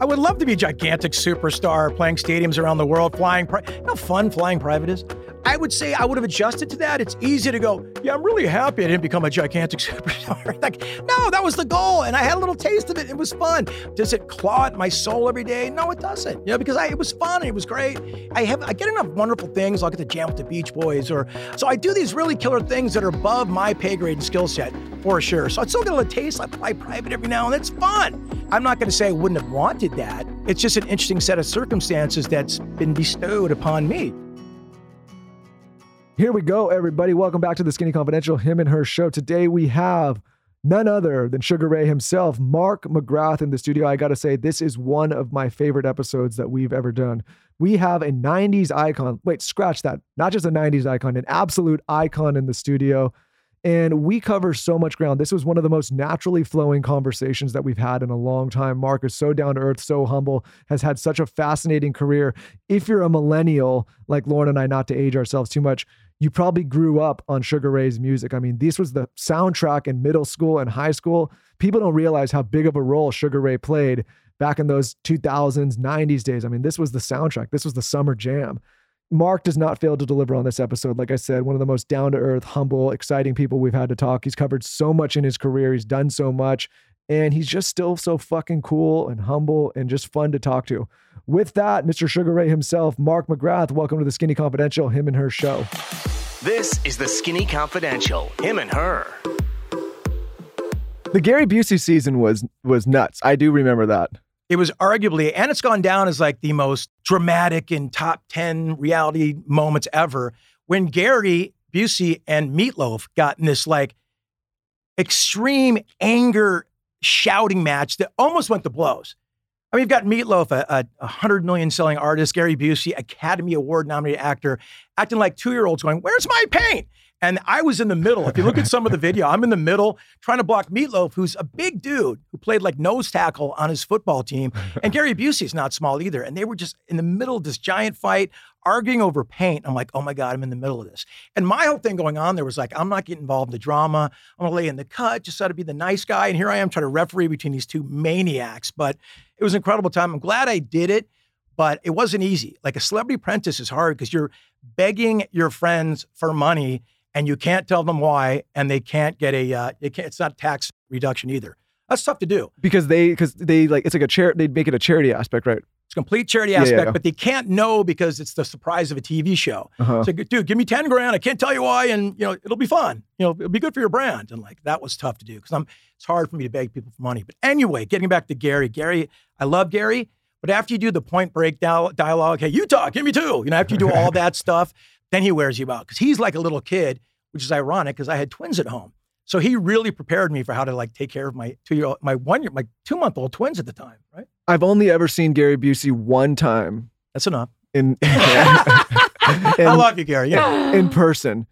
I would love to be a gigantic superstar playing stadiums around the world, flying. Pri- you know how fun flying private is? I would say I would have adjusted to that. It's easy to go, yeah, I'm really happy I didn't become a gigantic superstar. like, no, that was the goal. And I had a little taste of it. It was fun. Does it claw at my soul every day? No, it doesn't. You know, because I, it was fun. and It was great. I have I get enough wonderful things. I'll get to jam with the Beach Boys or so I do these really killer things that are above my pay grade and skill set for sure. So I still get a little taste. I fly private every now and. It's fun. I'm not going to say I wouldn't have wanted that. It's just an interesting set of circumstances that's been bestowed upon me. Here we go, everybody. Welcome back to the Skinny Confidential Him and Her show. Today we have none other than Sugar Ray himself, Mark McGrath, in the studio. I got to say, this is one of my favorite episodes that we've ever done. We have a 90s icon. Wait, scratch that. Not just a 90s icon, an absolute icon in the studio. And we cover so much ground. This was one of the most naturally flowing conversations that we've had in a long time. Mark is so down to earth, so humble, has had such a fascinating career. If you're a millennial, like Lauryn and I, not to age ourselves too much, you probably grew up on Sugar Ray's music. I mean, this was the soundtrack in middle school and high school. People don't realize how big of a role Sugar Ray played back in those 2000s, 90s days. I mean, this was the soundtrack, this was the summer jam. Mark does not fail to deliver on this episode. Like I said, one of the most down to earth, humble, exciting people we've had to talk. He's covered so much in his career, he's done so much, and he's just still so fucking cool and humble and just fun to talk to. With that, Mr. Sugar Ray himself, Mark McGrath, welcome to the Skinny Confidential, him and her show. This is the Skinny Confidential. Him and her. The Gary Busey season was was nuts. I do remember that. It was arguably, and it's gone down as like the most dramatic and top 10 reality moments ever when Gary Busey and Meatloaf got in this like extreme anger shouting match that almost went to blows. I mean, you've got Meatloaf, a, a, 100 million selling artist, Gary Busey, Academy Award nominated actor, acting like two year olds going, Where's my paint? And I was in the middle. If you look at some of the video, I'm in the middle trying to block Meatloaf, who's a big dude who played like nose tackle on his football team. And Gary Busey's not small either. And they were just in the middle of this giant fight, arguing over paint. I'm like, oh my God, I'm in the middle of this. And my whole thing going on there was like, I'm not getting involved in the drama. I'm gonna lay in the cut, just try to be the nice guy. And here I am trying to referee between these two maniacs. But it was an incredible time. I'm glad I did it, but it wasn't easy. Like a celebrity apprentice is hard because you're begging your friends for money and you can't tell them why, and they can't get a. Uh, it can't, it's not tax reduction either. That's tough to do. Because they because they like it's like a chair they'd make it a charity aspect, right? It's complete charity aspect, yeah. but they can't know because it's the surprise of a TV show. Uh-huh. Like, dude, give me ten grand. I can't tell you why, and you know it'll be fun. You know it'll be good for your brand. And like that was tough to do because I'm. It's hard for me to beg people for money. But anyway, getting back to Gary. Gary, I love Gary, but after you do the point break dialogue, hey, you talk, give me two. You know, after you do all that stuff, then he wears you out because he's like a little kid, which is ironic because I had twins at home. So he really prepared me for how to like take care of my two year old, my one year, my two month old twins at the time. Right, I've only ever seen Gary Busey one time that's enough. in I love you, Gary. Yeah. in person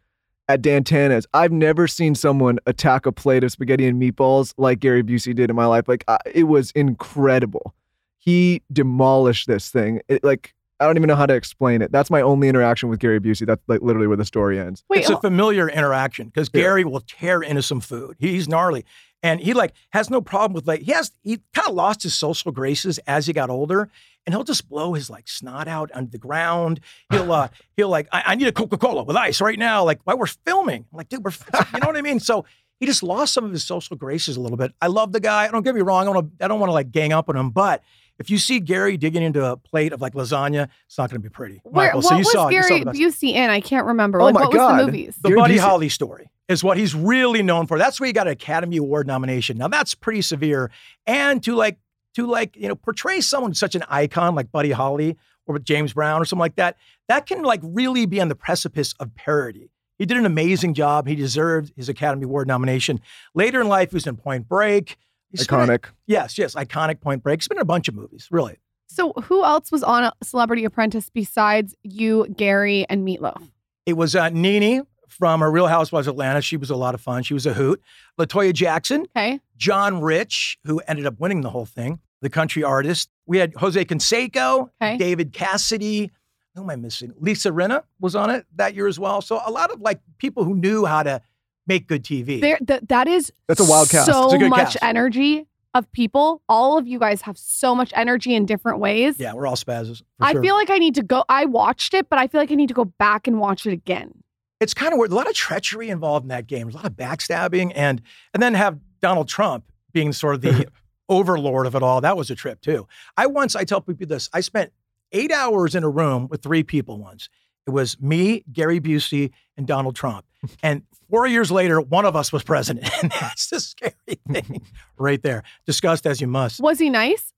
at Dan Tana's. I've never seen someone attack a plate of spaghetti and meatballs like Gary Busey did in my life. Like I, it was incredible. He demolished this thing. It, like I don't even know how to explain it. That's my only interaction with Gary Busey. That's like literally where the story ends. Wait, it's a familiar interaction because Yeah. Gary will tear into some food. He's gnarly. And he like has no problem with like he has he kind of lost his social graces as he got older, and he'll just blow his like snot out under the ground. He'll uh he'll like I, I need a Coca Cola with ice right now. Like while we're filming, I'm like dude, we're you know what I mean. So he just lost some of his social graces a little bit. I love the guy. I Don't get me wrong. I don't I don't want to like gang up on him, but if you see Gary digging into a plate of like lasagna, it's not going to be pretty. Where, Michael, what so you was saw it. You saw Gary. Busey in? I can't remember. Oh like, my what was God. the movies? The Gary Buddy Busey- Holly story is what he's really known for. That's where he got an Academy Award nomination. Now that's pretty severe. And to like to like, you know, portray someone such an icon like Buddy Holly or James Brown or something like that, that can like really be on the precipice of parody. He did an amazing job. He deserved his Academy Award nomination. Later in life, he was in Point Break. He's been in- Iconic. yes, yes, iconic Point Break. He's been in a bunch of movies, really. So, who else was on Celebrity Apprentice besides you, Gary, and Meatloaf? It was uh, Nene from a Real Housewives of Atlanta. She was a lot of fun. She was a hoot. La Toya Jackson, Okay. John Rich, who ended up winning the whole thing, the country artist. We had Jose Canseco, Okay. David Cassidy. Who am I missing? Lisa Rinna was on it that year as well. So a lot of like people who knew how to make good TV. There, th- that is That's a wild cast. So It's a good much cast. energy of people. All of you guys have so much energy in different ways. yeah, we're all spazzes. for I sure. feel like I need to go. I watched it, but I feel like I need to go back and watch it again. it's kind of weird. A lot of treachery involved in that game. There's a lot of backstabbing, and and then have Donald Trump being sort of the overlord of it all. That was a trip too. I once I tell people this. I spent eight hours in a room with three people once. It was me, Gary Busey, and Donald Trump. And four years later, one of us was president, and that's the scary thing right there. Discussed as you must. Was he nice?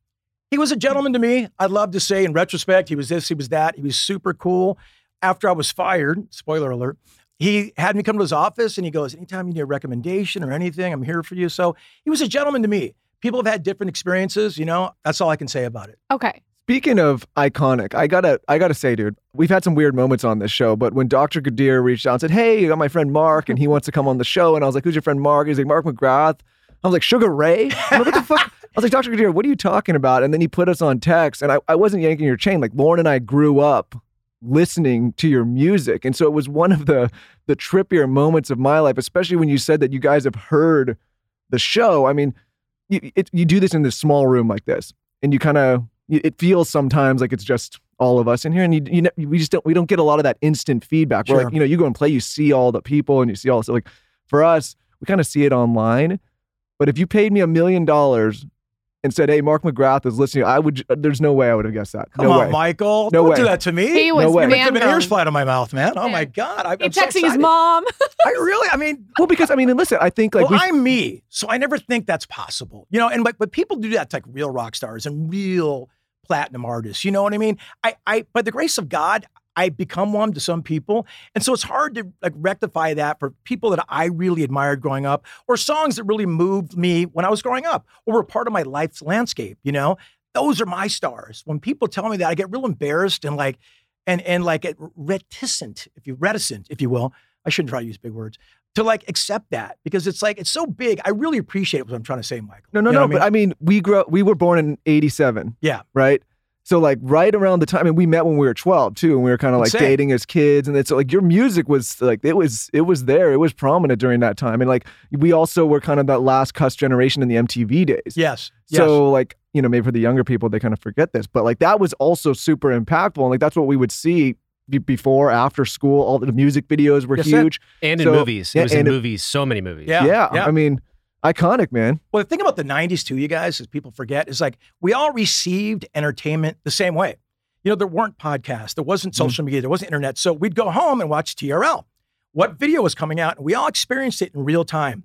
He was a gentleman to me. I'd love to say in retrospect, he was this, he was that. He was super cool. After I was fired, spoiler alert, he had me come to his office and he goes, Anytime you need a recommendation or anything, I'm here for you. So he was a gentleman to me. People have had different experiences, you know, that's all I can say about it. Okay. Speaking of iconic, I gotta I gotta say, dude, we've had some weird moments on this show, but when Dr. Kadir reached out and said, Hey, I got my friend Mark and he wants to come on the show, and I was like, Who's your friend Mark? He's like, Mark McGrath. I was like, Sugar Ray? Like, what the fuck? I was like, Dr. Kadir, what are you talking about? And then he put us on text, and I, I wasn't yanking your chain. Like Lauryn and I grew up listening to your music. And so it was one of the the trippier moments of my life, especially when you said that you guys have heard the show. I mean, you, it, you do this in this small room like this, and you kind of it feels sometimes like it's just all of us in here, and you, you ne- we just don't we don't get a lot of that instant feedback. Where Sure. like you know you go and play, you see all the people, and you see all so like for us, we kind of see it online. But if you paid me a million dollars and said, "Hey, Mark McGrath is listening," I would. Uh, there's no way I would have guessed that. Come no on, way. Michael. No Don't way. do that to me. He was No way. You're man making ears grown. fly out of my mouth, man. Oh Yeah. my God. I, He I'm so texting his mom. I really, I mean, Well, because I mean, and listen, I think like well, we I'm me, so I never think that's possible. You know, and but, but people do that to like real rock stars and real platinum artists. You know what I mean? I, I, by the grace of God, I become one to some people, and so it's hard to like rectify that for people that I really admired growing up, or songs that really moved me when I was growing up, or were part of my life's landscape. You know, those are my stars. When people tell me that, I get real embarrassed and like, and and like reticent, if you reticent, if you will. I shouldn't try to use big words to like accept that because it's like it's so big. I really appreciate what I'm trying to say, Michael. No, no, You know no. what But I mean, we grew up, we were born in 87. Yeah. Right. So like right around the time, and we met when we were 12 too, and we were kind of like Insane. dating as kids. And it's like your music was like, it was, it was there. It was prominent during that time. And like, we also were kind of that last cuss generation in the MTV days. yes, yes. So like, you know, maybe for the younger people, they kind of forget this, but like that was also super impactful. And like, that's what we would see before, after school. All the music videos were Yes, sir. huge. And in So- movies. It was in and it- movies, so many movies. Yeah, yeah. yeah. I mean, iconic, man. Well, the thing about the 90s, too, you guys, as people forget, is like we all received entertainment the same way. You know, there weren't podcasts, there wasn't Mm-hmm. social media, there wasn't internet. So we'd go home and watch TRL. What video was coming out? And we all experienced it in real time.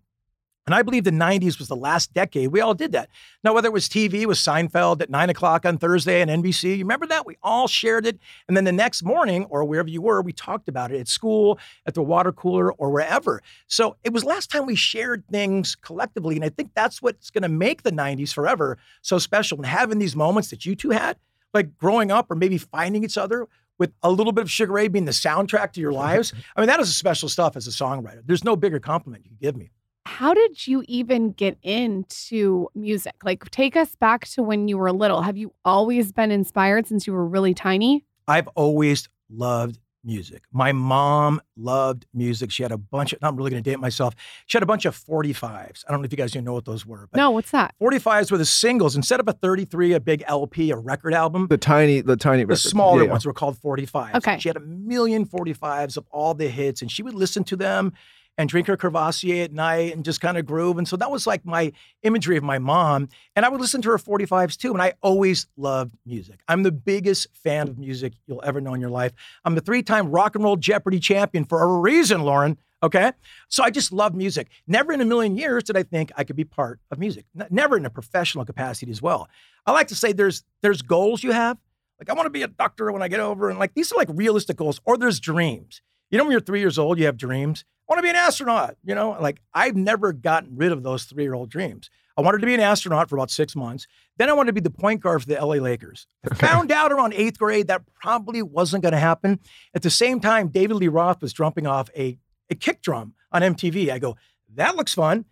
And I believe the 90s was the last decade we all did that. Now, whether it was TV, it was Seinfeld at nine o'clock on Thursday on NBC. You remember that? We all shared it. And then the next morning, or wherever you were, we talked about it at school, at the water cooler, or wherever. So it was last time we shared things collectively. And I think that's what's going to make the 90s forever so special. And having these moments that you two had, like growing up or maybe finding each other with a little bit of Sugar Ray being the soundtrack to your lives. I mean, that is a special stuff as a songwriter. There's no bigger compliment you can give me. How did you even get into music? Like, take us back to when you were little. Have you always been inspired since you were really tiny? I've always loved music. My mom loved music. She had a bunch of, I'm really going to date myself. She had a bunch of 45s. I don't know if you guys even know what those were, but No, what's that? 45s were the singles. Instead of a 33, a big LP, a record album, The tiny, the tiny, the records. smaller Yeah, yeah. ones were called 45s. Okay. She had a million 45s of all the hits, and she would listen to them and drink her Courvoisier at night and just kind of groove. And so that was like my imagery of my mom. And I would listen to her 45s too. And I always loved music. I'm the biggest fan of music you'll ever know in your life. I'm the three time rock and roll Jeopardy champion for a reason, Lauryn. Okay. So I just love music. Never in a million years did I think I could be part of music. Never in a professional capacity as well. I like to say there's there's goals you have. Like I want to be a doctor when I get over, and like these are like realistic goals, or there's dreams. You know, when you're three years old, you have dreams. I want to be an astronaut. You know, like I've never gotten rid of those three year old dreams. I wanted to be an astronaut for about six months. Then I wanted to be the point guard for the LA Lakers. I found out around eighth grade that probably wasn't going to happen. At the same time, David Lee Roth was drumming off a, a kick drum on MTV. I go, that looks fun.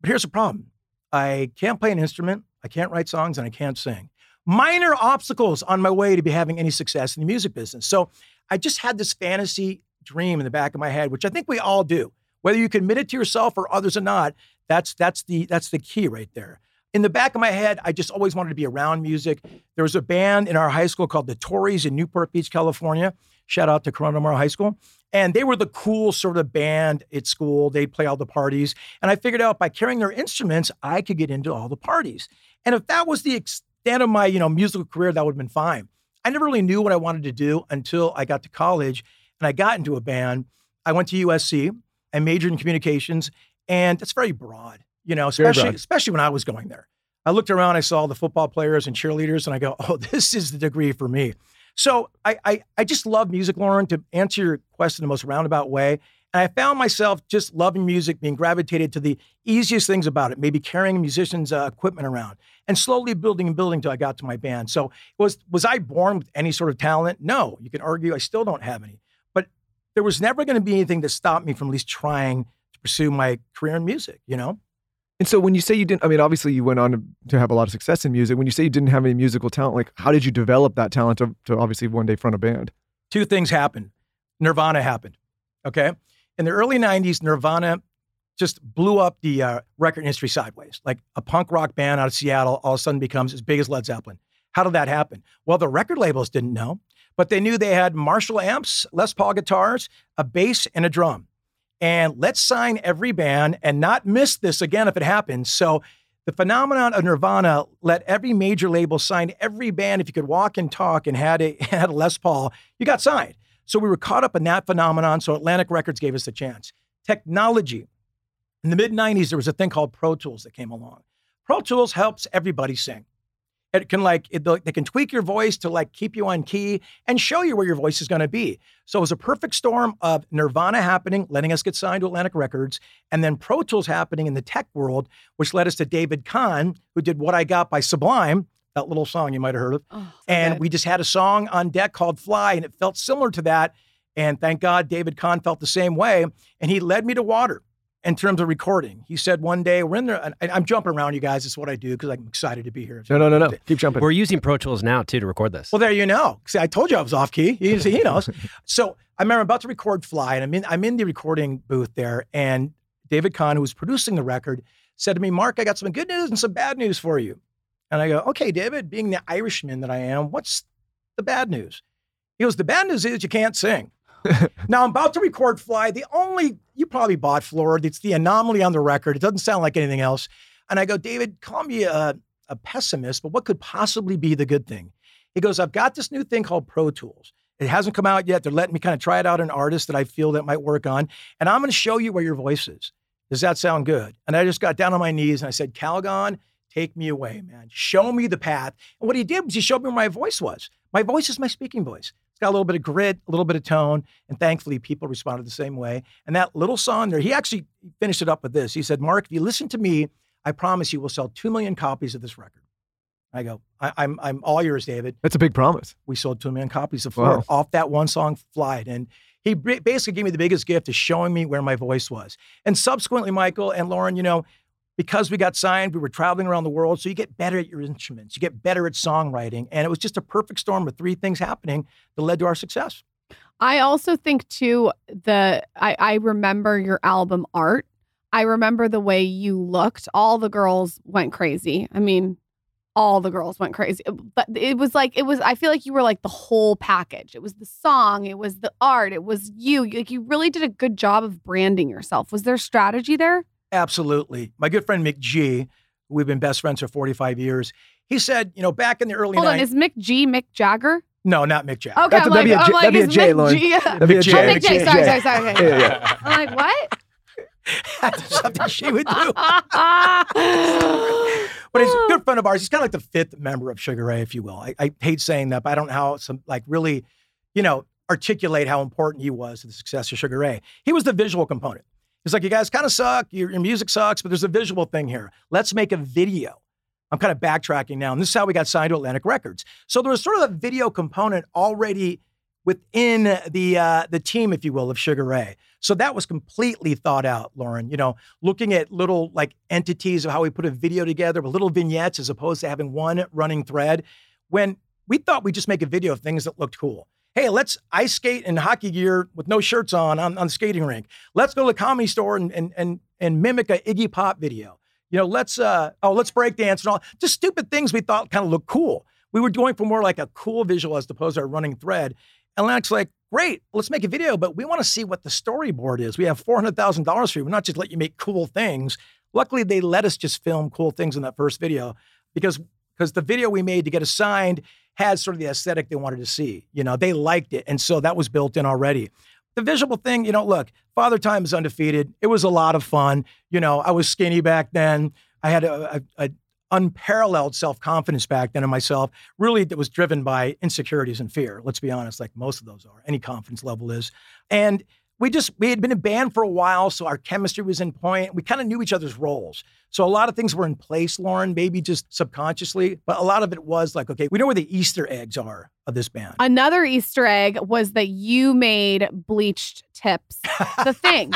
But here's the problem I can't play an instrument, I can't write songs, and I can't sing. Minor obstacles on my way to be having any success in the music business. So I just had this fantasy dream in the back of my head, which I think we all do. Whether you can admit it to yourself or others or not, that's that's the that's the key right there. In the back of my head, I just always wanted to be around music. There was a band in our high school called the Tories in Newport Beach, California. Shout out to Corona Mar High School. And they were the cool sort of band at school. They'd play all the parties. And I figured out by carrying their instruments, I could get into all the parties. And if that was the extent of my, you know, musical career, that would have been fine. I never really knew what I wanted to do until I got to college and I got into a band. I went to USC. I majored in communications, and it's very broad, you know, especially especially when I was going there. I looked around, I saw the football players and cheerleaders, and I go, "Oh, this is the degree for me." So I, I, I just love music, Lauryn. To answer your question in the most roundabout way, and I found myself just loving music, being gravitated to the easiest things about it, maybe carrying musicians' uh, equipment around, and slowly building and building till I got to my band. So was was I born with any sort of talent? No. You can argue I still don't have any, there was never going to be anything that stopped me from at least trying to pursue my career in music. You know. And so when you say you didn't, I mean, obviously you went on to, to have a lot of success in music. When you say you didn't have any musical talent, like how did you develop that talent to, to obviously one day front a band? two things happened. Nirvana happened. Okay. In the early 90s, Nirvana just blew up the uh, record industry sideways. Like a punk rock band out of Seattle all of a sudden becomes as big as Led Zeppelin. How did that happen? Well, the record labels didn't know, but they knew they had Marshall amps, Les Paul guitars, a bass, and a drum. And let's sign every band and not miss this again if it happens. So the phenomenon of Nirvana let every major label sign every band. If you could walk and talk and had a had a Les Paul, you got signed. So we were caught up in that phenomenon. So Atlantic Records gave us the chance. Technology. In the mid 90s, there was a thing called Pro Tools that came along. Pro Tools helps everybody sing. It can like it, they can tweak your voice to like keep you on key and show you where your voice is going to be. So it was a perfect storm of Nirvana happening, letting us get signed to Atlantic Records, and then Pro Tools happening in the tech world, which led us to David Kahne, who did "What I Got" by Sublime, that little song you might have heard of. Oh, so and good. we just had a song on deck called "Fly," and it felt similar to that. And thank God David Kahne felt the same way, and he led me to water in terms of recording. He said one day we're in there. and I'm jumping around, you guys. It's what I do because I'm excited to be here. No, no, no, no. Keep jumping. We're using Pro Tools now too to record this. Well, there you know. See, I told you I was off key. He, he knows. so I remember I'm about to record Fly, and I'm in I'm in the recording booth there, and David Kahne, who was producing the record, said to me, "Mark, I got some good news and some bad news for you." And I go, "Okay, David, being the Irishman that I am, what's the bad news?" He goes, "The bad news is you can't sing." now I'm about to record Fly. The only you probably bought Floored. It's the anomaly on the record. It doesn't sound like anything else. And I go, David, call me a, a pessimist, but what could possibly be the good thing? He goes, I've got this new thing called Pro Tools. It hasn't come out yet. They're letting me kind of try it out an artist that I feel that might work on. And I'm going to show you where your voice is. Does that sound good? And I just got down on my knees and I said, Calgon, take me away, man. Show me the path. And what he did was he showed me where my voice was. My voice is my speaking voice. It's got a little bit of grit, a little bit of tone. And thankfully, people responded the same way. And that little song there, he actually finished it up with this. He said, Mark, if you listen to me, I promise you we'll sell 2 million copies of this record. I go, I, I'm, I'm all yours, David. That's a big promise. We sold 2 million copies of Floor Wow. off that one song, Flight. And he basically gave me the biggest gift of showing me where my voice was. And subsequently, Michael and Lauryn, you know, because we got signed, we were traveling around the world. So you get better at your instruments, you get better at songwriting. And it was just a perfect storm of three things happening that led to our success. I also think too the I, I remember your album art. I remember the way you looked. All the girls went crazy. I mean, all the girls went crazy. But it was like it was I feel like you were like the whole package. It was the song, it was the art, it was you. Like you really did a good job of branding yourself. Was there strategy there? Absolutely. My good friend Mick G, who we've been best friends for 45 years, he said, you know, back in the early Hold on, is Mick G Mick Jagger? no, not Mick Jagger. Okay, That's- I'm that'd be like, a I'm like, that'd be a is J, oh, Mick Lauryn. G? That'd be a Oh, J. Mick J. Sorry, sorry, sorry. Okay. Yeah, yeah. I'm like, what? That's something she would do. But he's a good friend of ours. He's kind of like the fifth member of Sugar Ray, if you will. I, I hate saying that, but I don't know how some like really, you know, articulate how important he was to the success of Sugar Ray. He was the visual component. He's like, you guys kind of suck. Your, your music sucks, but there's a visual thing here. Let's make a video. I'm kind of backtracking now, and this is how we got signed to Atlantic Records. So there was sort of a video component already within the uh, the team, if you will, of Sugar Ray. So that was completely thought out, Lauryn. You know, looking at little like entities of how we put a video together with little vignettes as opposed to having one running thread. When we thought we'd just make a video of things that looked cool. Hey, let's ice skate in hockey gear with no shirts on on, on the skating rink. Let's go to the comedy store and and and, and mimic a Iggy Pop video. You know, let's uh oh let's break dance and all just stupid things we thought kind of looked cool. We were going for more like a cool visual as opposed to a running thread. And Lennox like, great, let's make a video, but we want to see what the storyboard is. We have $400,000 for you. We're not just let you make cool things. Luckily, they let us just film cool things in that first video because because the video we made to get us signed had sort of the aesthetic they wanted to see. You know, they liked it. And so that was built in already. The visual thing, you know, look, Father Time is undefeated. It was a lot of fun. You know, I was skinny back then. I had a, a, a unparalleled self-confidence back then in myself really that was driven by insecurities and fear let's be honest like most of those are any confidence level is and we just we had been in band for a while so our chemistry was in point we kind of knew each other's roles so a lot of things were in place lauryn maybe just subconsciously but a lot of it was like okay we know where the easter eggs are of this band Another Easter egg was that you made bleached tips the thing.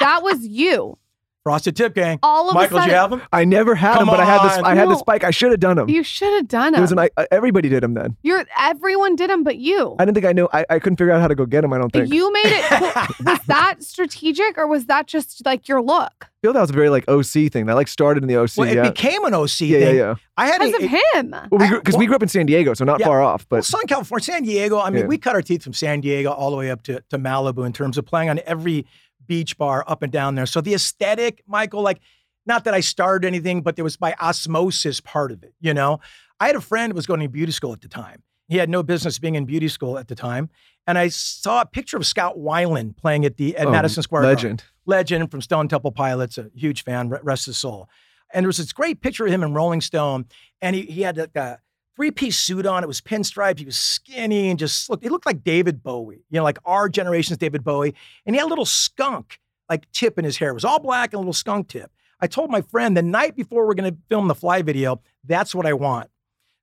that was you. Frosted tip gang All of michael a do sudden, you have them I never had Come them, but I had this. on. I had the No. spike. I should have done them. you should have done It was them. an. I, everybody did them then. You're everyone did them, but you. I didn't think I knew. I, I couldn't figure out how to go get them. I don't think. You made it. cool. was that strategic or was that just like your look? I feel that was a very like OC thing. That like started in the OC. well it yeah. became an oc yeah, yeah, thing yeah. i had Because a, of him. Well, we because we grew up in San Diego, so not Yeah. far off. Well, But Southern California, San Diego. I mean, Yeah. we cut our teeth from San Diego all the way up to, to Malibu in terms of playing on every beach bar up and down there. So the aesthetic, Michael, like, not that I started anything, but there was my osmosis part of it. You know, I had a friend who was going to beauty school at the time. He had no business being in beauty school at the time, and I saw a picture of Scott Weiland playing at the at Oh, Madison Square Garden legend. legend from Stone Temple Pilots, a huge fan, rest his soul. And there was this great picture of him in Rolling Stone, and he, he had like a three piece suit on. It was pinstriped. He was skinny and just looked, he looked like David Bowie, you know, like our generation's David Bowie. And he had a little skunk like tip in his hair. It was all black and a little skunk tip. I told my friend the night before we're going to film the fly video, that's what I want.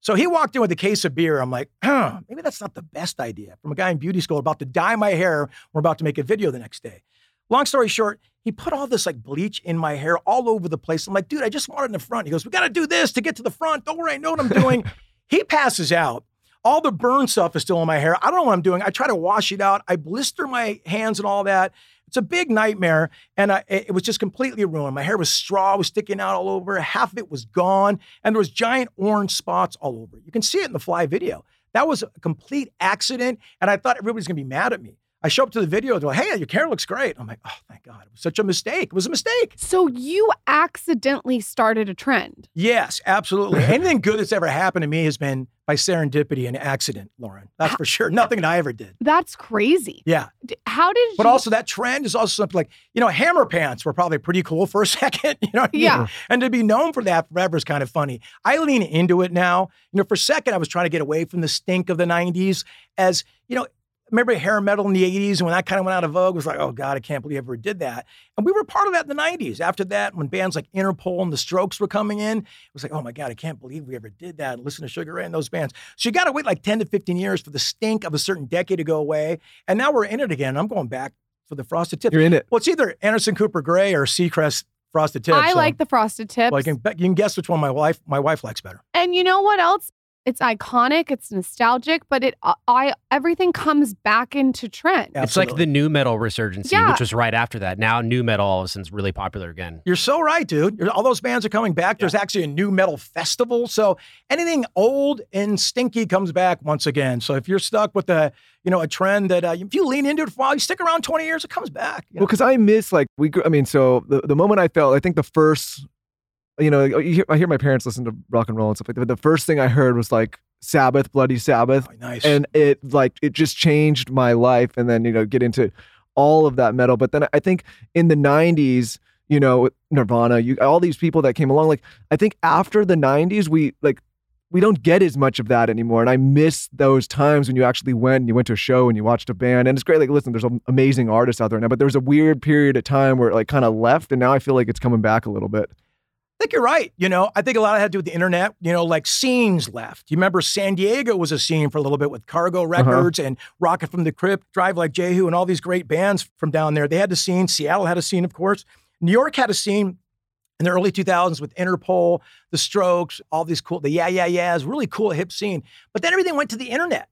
So he walked in with a case of beer. I'm like, huh, maybe that's not the best idea from a guy in beauty school about to dye my hair. We're about to make a video the next day. Long story short, he put all this like bleach in my hair all over the place. I'm like, dude, I just want it in the front. He goes, we got to do this to get to the front. Don't worry, I know what I'm doing. he passes out. All the burn stuff is still in my hair. I don't know what I'm doing. I try to wash it out. I blister my hands and all that. It's a big nightmare. And I, it was just completely ruined. My hair was straw, was sticking out all over. Half of it was gone. And there was giant orange spots all over. You can see it in the fly video. That was a complete accident. And I thought everybody's going to be mad at me. I show up to the video, they're like, hey, your hair looks great. I'm like, oh, thank God. It was such a mistake. It was a mistake. So you accidentally started a trend. Yes, absolutely. Anything good that's ever happened to me has been by serendipity and accident, Lauryn. That's for sure. Nothing that I ever did. That's crazy. Yeah. D- How did But you? also that trend is also something like, you know, hammer pants were probably pretty cool for a second. You know what I mean? Yeah. And to be known for that forever is kind of funny. I lean into it now. You know, for a second I was trying to get away from the stink of the 90s as, you know, remember hair metal in the 80s and when that kind of went out of vogue it was like, oh God, I can't believe I ever did that. And we were part of that in the 90s. After that, when bands like Interpol and the Strokes were coming in, it was like, oh my God, I can't believe we ever did that. And listen to Sugar Ray and those bands. So you got to wait like 10 to 15 years for the stink of a certain decade to go away. And now we're in it again. I'm going back for the frosted tip. you're in it. Well, it's either Anderson Cooper Gray or Seacrest frosted tip. I so- like the frosted tips. Well, you can, you can guess which one my wife my wife likes better. and you know what else? It's iconic. It's nostalgic, but it uh, I everything comes back into trend. Yeah. It's like the nu metal resurgence, Yeah. which was right after that. Now nu metal all of a sudden is really popular again. You're so right, dude. All those bands are coming back. There's actually a nu metal festival. So anything old and stinky comes back once again. So if you're stuck with a, you know, a trend that uh, if you lean into it for a while, you stick around 20 years, it comes back. you know? Well, because I miss like we. grew- I mean, so the the moment I felt, I think the first, you know, you hear, I hear my parents listen to rock and roll and stuff like that. But the first thing I heard was like Sabbath, Bloody Sabbath, Oh, nice. and it like it just changed my life. And then you know get into all of that metal. But then I think in the '90s, you know, Nirvana, you all these people that came along. Like I think after the '90s, we like we don't get as much of that anymore. And I miss those times when you actually went and you went to a show and you watched a band. And it's great. Like, listen, there's amazing artists out there now, but there was a weird period of time where it like kind of left. And now I feel like it's coming back a little bit. I think you're right. You know, I think a lot of that had to do with the internet. You know, like scenes left. You remember San Diego was a scene for a little bit with Cargo uh-huh. Records and Rocket from the Crypt, Drive Like Jehu, and all these great bands from down there. They had the scene. Seattle had a scene, of course. New York had a scene in the early 2000s with Interpol, The Strokes, all these cool, the Yeah Yeah Yeahs, really cool hip scene. But then everything went to the internet.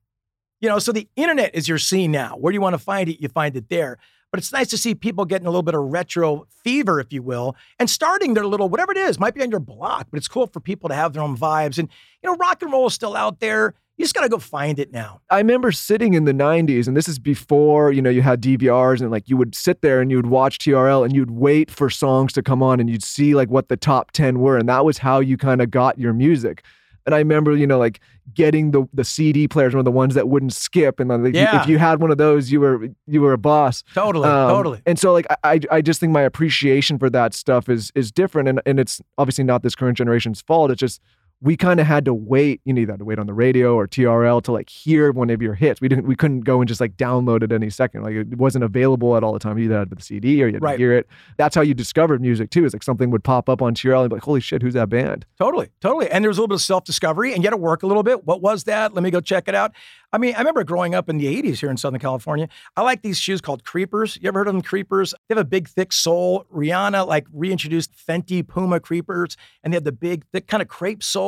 You know, so the internet is your scene now. Where do you want to find it? You find it there. But it's nice to see people getting a little bit of retro fever, if you will, and starting their little whatever it is, might be on your block, but it's cool for people to have their own vibes. And you know, rock and roll is still out there. You just got to go find it now. I remember sitting in the 90s, and this is before, you know, you had DVRs, and like you would sit there and you would watch TRL and you'd wait for songs to come on and you'd see like what the top 10 were. And that was how you kind of got your music. And I remember, you know, like getting the the CD players, one of the ones that wouldn't skip, and like, Yeah. if you had one of those, you were you were a boss. Totally, Um, totally. And so like I I just think my appreciation for that stuff is is different, and and it's obviously not this current generation's fault. It's just we kind of had to wait. You know, you had to wait on the radio or TRL to like hear one of your hits. We didn't we couldn't go and just like download it any second. Like it wasn't available at all the time. You either had the CD or you had Right. to hear it. That's how you discovered music too. Is like something would pop up on TRL and be like, holy shit, who's that band? Totally, totally. And there was a little bit of self discovery, and you had to work a little bit. What was that? Let me go check it out. I mean, I remember growing up in the 80s here in Southern California. I like these shoes called Creepers. You ever heard of them, Creepers? They have a big, thick sole. Rihanna like reintroduced Fenty Puma Creepers, and they have the big, thick kind of crepe sole.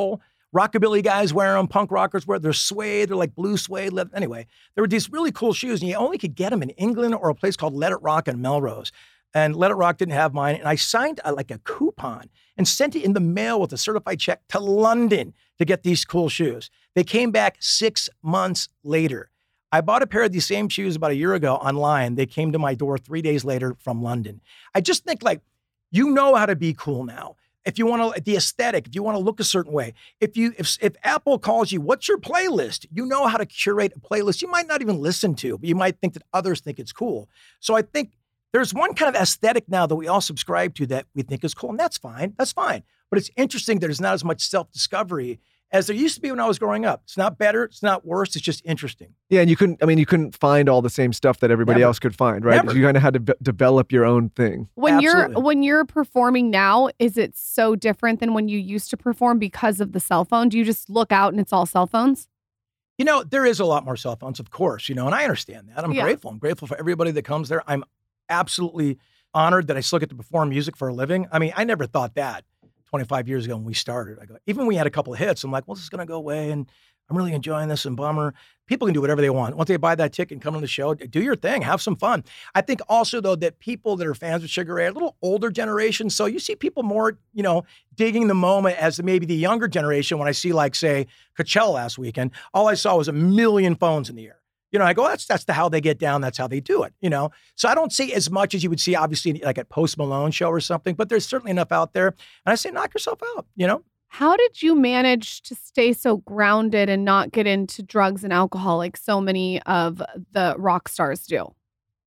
Rockabilly guys wear them, punk rockers wear. them. They're suede. They're like blue suede. leather. Anyway, there were these really cool shoes, and you only could get them in England or a place called Let It Rock in Melrose. And Let It Rock didn't have mine, and I signed a, like a coupon and sent it in the mail with a certified check to London to get these cool shoes. They came back six months later. I bought a pair of these same shoes about a year ago online. They came to my door three days later from London. I just think like you know how to be cool now. If you want to, the aesthetic, if you want to look a certain way, if you, if, if Apple calls you, what's your playlist? You know how to curate a playlist you might not even listen to, but you might think that others think it's cool. So I think there's one kind of aesthetic now that we all subscribe to that we think is cool, and that's fine. That's fine. But it's interesting that there's not as much self discovery as there used to be when I was growing up. It's not better. It's not worse. It's just interesting. Yeah, and you couldn't. I mean, you couldn't find all the same stuff that everybody Never. else could find, right? Never. You kind of had to be- develop your own thing. When you're when you're performing now, is it so different than when you used to perform because of the cell phone? Do you just look out and it's all cell phones? You know, there is a lot more cell phones, of course, you know, and I understand that. I'm Yeah. grateful. I'm grateful for everybody that comes there. I'm absolutely honored that I still get to perform music for a living. I mean, I never thought that 25 years ago when we started. I go, even when we had a couple of hits, I'm like, well, this is going to go away and I'm really enjoying this and bummer. People can do whatever they want. Once they buy that ticket and come to the show, do your thing, have some fun. I think also, though, that people that are fans of Sugar Ray are a little older generation. So you see people more, you know, digging the moment as maybe the younger generation. When I see, like, say, Coachella last weekend, all I saw was a million phones in the air. You know, I go, that's that's the how they get down. That's how they do it. You know, so I don't see as much as you would see, obviously, like at Post Malone show or something. But there's certainly enough out there. And I say, knock yourself out. You know, How did you manage to stay so grounded and not get into drugs and alcohol like so many of the rock stars do?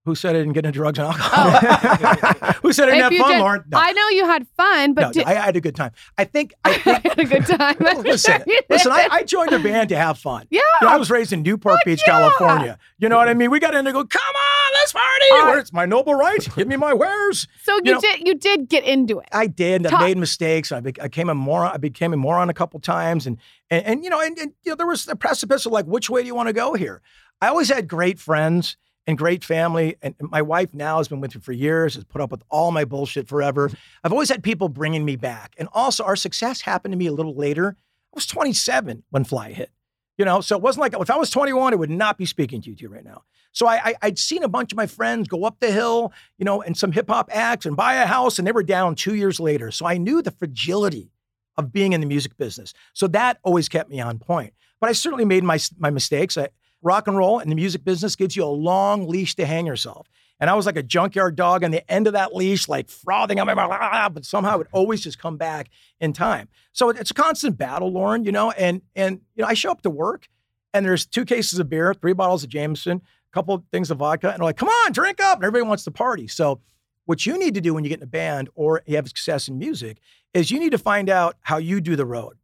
Who said I didn't get into drugs and alcohol? who said I didn't If have fun, did- Lauryn? No, I know you had fun, but no, did, I, I had a good time. I think. I I had a good time. Listen, sure listen. I. I joined a band to have fun. yeah. You know, I was raised in Newport Beach, yeah. California. You know what I mean? We got in to go, come on, let's party. Uh, Where's my noble right? Give me my wares. so you, you know- did you did get into it. I did. I made mistakes. I, be, I became a moron. I became a moron a couple times, and and, and you know, and, and you know, there was the precipice of like, which way do you want to go here? I always had great friends and great family, and my wife now has been with me for years. Has put up with all my bullshit forever. I've always had people bringing me back, and also our success happened to me a little later. I was 27 when Fly hit. You know, so it wasn't like if I was 21, I would not be speaking to you two right now. So I, I I'd seen a bunch of my friends go up the hill, you know, and some hip hop acts and buy a house, and they were down two years later. So I knew the fragility of being in the music business. So that always kept me on point. But I certainly made my my mistakes. I, rock and roll and the music business gives you a long leash to hang yourself. And I was like a junkyard dog on the end of that leash, like frothing mouth, but somehow it always just come back in time. So it's a constant battle, Lauryn, you know, and and you know, I show up to work and there's two cases of beer, three bottles of Jameson, a couple of things of vodka, and I'm like, come on, drink up. And everybody wants to party. So what you need to do when you get in a band or you have success in music is you need to find out how you do the road.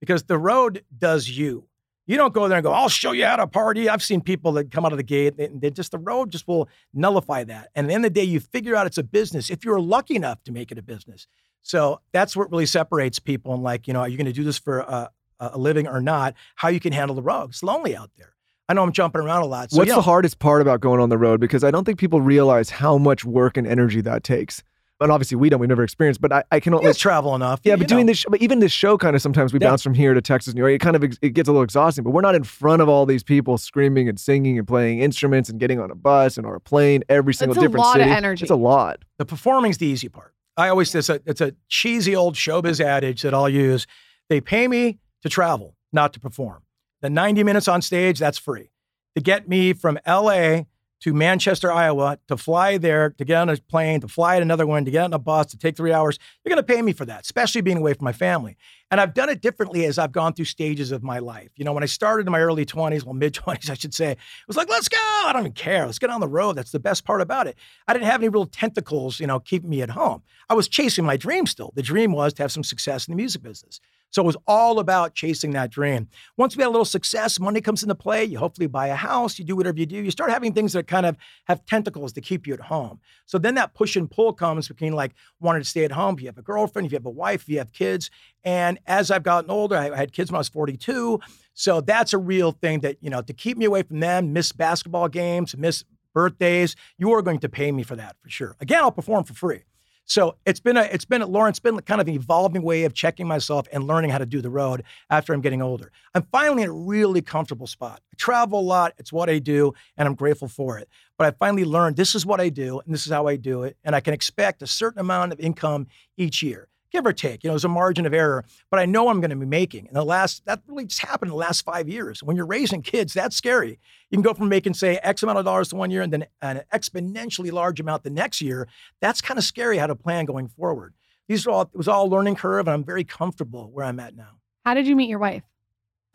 because the road does you. You don't go there and go, I'll show you how to party. I've seen people that come out of the gate and they just, the road just will nullify that. And at the end of the day, you figure out it's a business if you're lucky enough to make it a business. So that's what really separates people and like, you know, are you going to do this for a, a living or not? How you can handle the road. It's lonely out there. I know I'm jumping around a lot. So, What's the hardest part about going on the road? Because I don't think people realize how much work and energy that takes. But obviously, we don't. We've never experienced. But I, I can you only guys travel enough. Yeah, you but know. doing this, sh- but even this show, kind of sometimes we Yeah. bounce from here to Texas, New York. It kind of ex- it gets a little exhausting. But we're not in front of all these people screaming and singing and playing instruments and getting on a bus and or a plane every single a different lot of city. energy. It's a lot. The performing's the easy part. I always it's a it's a cheesy old showbiz adage that I'll use. They pay me to travel, not to perform. The 90 minutes on stage, that's free. To get me from LA to Manchester, Iowa, to fly there, to get on a plane, to fly at another one, to get on a bus, to take three hours, you're going to pay me for that, especially being away from my family. And I've done it differently as I've gone through stages of my life. You know, when I started in my early 20s, well, mid 20s, I should say, it was like, let's go. I don't even care. Let's get on the road. That's the best part about it. I didn't have any real tentacles, you know, keeping me at home. I was chasing my dream still. The dream was to have some success in the music business. So it was all about chasing that dream. Once we had a little success, money comes into play. You hopefully buy a house, you do whatever you do. You start having things that kind of have tentacles to keep you at home. So then that push and pull comes between like wanting to stay at home. If you have a girlfriend, if you have a wife, if you have kids. And as I've gotten older, I I had kids when I was 42. So that's a real thing that, you know, to keep me away from them, miss basketball games, miss birthdays, you are going to pay me for that for sure. Again, I'll perform for free. So it's been a it's been a Lauryn, it's been kind of an evolving way of checking myself and learning how to do the road after I'm getting older. I'm finally in a really comfortable spot. I travel a lot, it's what I do, and I'm grateful for it. But I finally learned this is what I do and this is how I do it. And I can expect a certain amount of income each year. Give or take, you know, there's a margin of error, but I know I'm going to be making. And the last, that really just happened in the last five years. When you're raising kids, that's scary. You can go from making, say, X amount of dollars to one year and then an exponentially large amount the next year. That's kind of scary how to plan going forward. These are all, it was all learning curve, and I'm very comfortable where I'm at now. How did you meet your wife?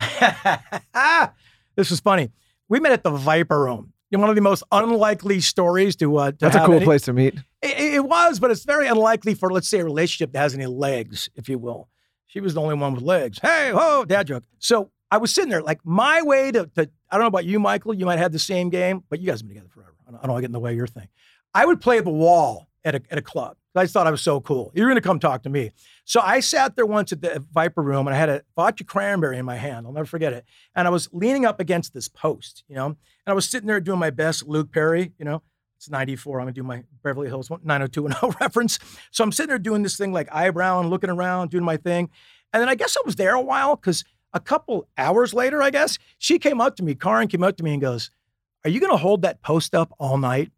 this was funny. We met at the Viper Room. One of the most unlikely stories to. Uh, to That's a cool any- place to meet. It, it was, but it's very unlikely for, let's say, a relationship that has any legs, if you will. She was the only one with legs. Hey, ho, dad joke. So I was sitting there, like my way to, to I don't know about you, Michael. You might have the same game, but you guys have been together forever. I don't, I don't want to get in the way of your thing. I would play at the wall at a, at a club. I thought I was so cool. You're going to come talk to me. So I sat there once at the Viper Room and I had a vodka cranberry in my hand. I'll never forget it. And I was leaning up against this post, you know, and I was sitting there doing my best Luke Perry, you know, it's 94. I'm going to do my Beverly Hills 90210 reference. So I'm sitting there doing this thing like eyebrow and looking around, doing my thing. And then I guess I was there a while because a couple hours later, I guess, she came up to me, Karen came up to me and goes, Are you going to hold that post up all night?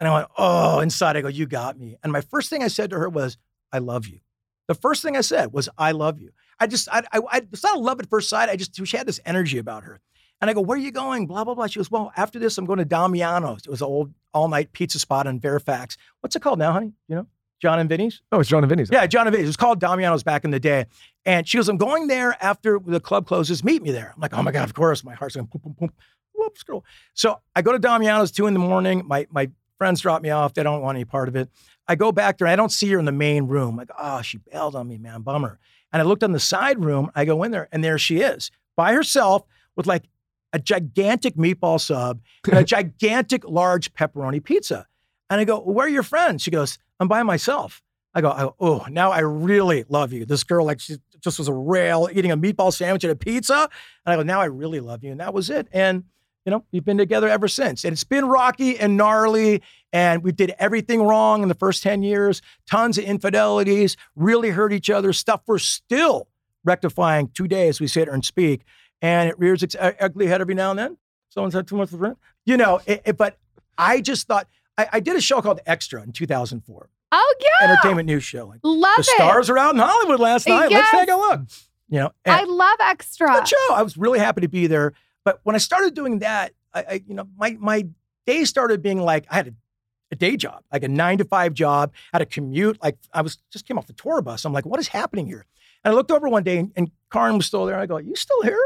And I went, Oh, inside, I go, You got me. And my first thing I said to her was, I love you. The first thing I said was, I love you. I just, I, I, I it's not a love at first sight. I just, she had this energy about her. And I go, Where are you going? Blah, blah, blah. She goes, Well, after this, I'm going to Damiano's. It was an old all night pizza spot in Fairfax. What's it called now, honey? You know, Jon and Vinny's? Oh, it's Jon and Vinny's. Yeah, Jon and Vinny's. It was called Damiano's back in the day. And she goes, I'm going there after the club closes. Meet me there. I'm like, Oh my God, of course. My heart's going, boom, boom, boom. Whoop, scroll. So I go to Damiano's two in the morning. My, my friends drop me off. They don't want any part of it. I go back there. I don't see her in the main room. Like, oh, she bailed on me, man. Bummer. And I looked on the side room. I go in there, and there she is by herself with like a gigantic meatball sub and a gigantic large pepperoni pizza. And I go, well, where are your friends? She goes, I'm by myself. I go, I go, oh, now I really love you. This girl, like, she just was a rail eating a meatball sandwich and a pizza. And I go, now I really love you. And that was it. And, you know, we've been together ever since. And it's been rocky and gnarly. And we did everything wrong in the first 10 years, tons of infidelities, really hurt each other, stuff we're still rectifying today as we sit here and speak. And it rears its ugly head every now and then. Someone's had too much of rent. You know, it, it- but I just thought, I, I did a show called Extra in 2004, Oh yeah, entertainment news show. Like, Love the it. stars are out in Hollywood last night. Let's take a look. You know, I love extra. good show. I was really happy to be there. But when I started doing that, I, I you know, my my day started being like I had a, a day job, like a nine to five job, had a commute. Like I was just came off the tour bus. I'm like, what is happening here? And I looked over one day and, and Karen was still there. I go, you still here?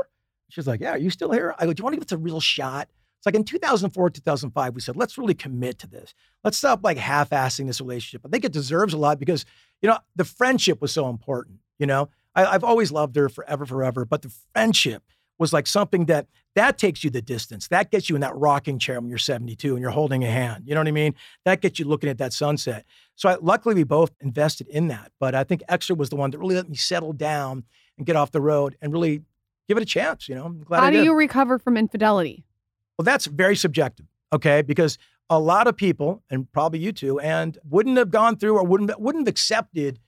She's like, yeah, are you still here? I go, do you want to give this a real shot? It's like in 2004, 2005, we said, let's really commit to this. Let's stop like half-assing this relationship. I think it deserves a lot because, you know, the friendship was so important, you know? I, I've always loved her forever, forever. But the friendship was like something that that takes you the distance. That gets you in that rocking chair when you're 72 and you're holding a hand. You know what I mean? That gets you looking at that sunset. So I, luckily, we both invested in that. But I think Extra was the one that really let me settle down and get off the road and really give it a chance. You know, I'm glad How do you recover from infidelity? Well, that's very subjective, okay? Because a lot of people, and probably you too, and wouldn't have gone through or wouldn't wouldn't have accepted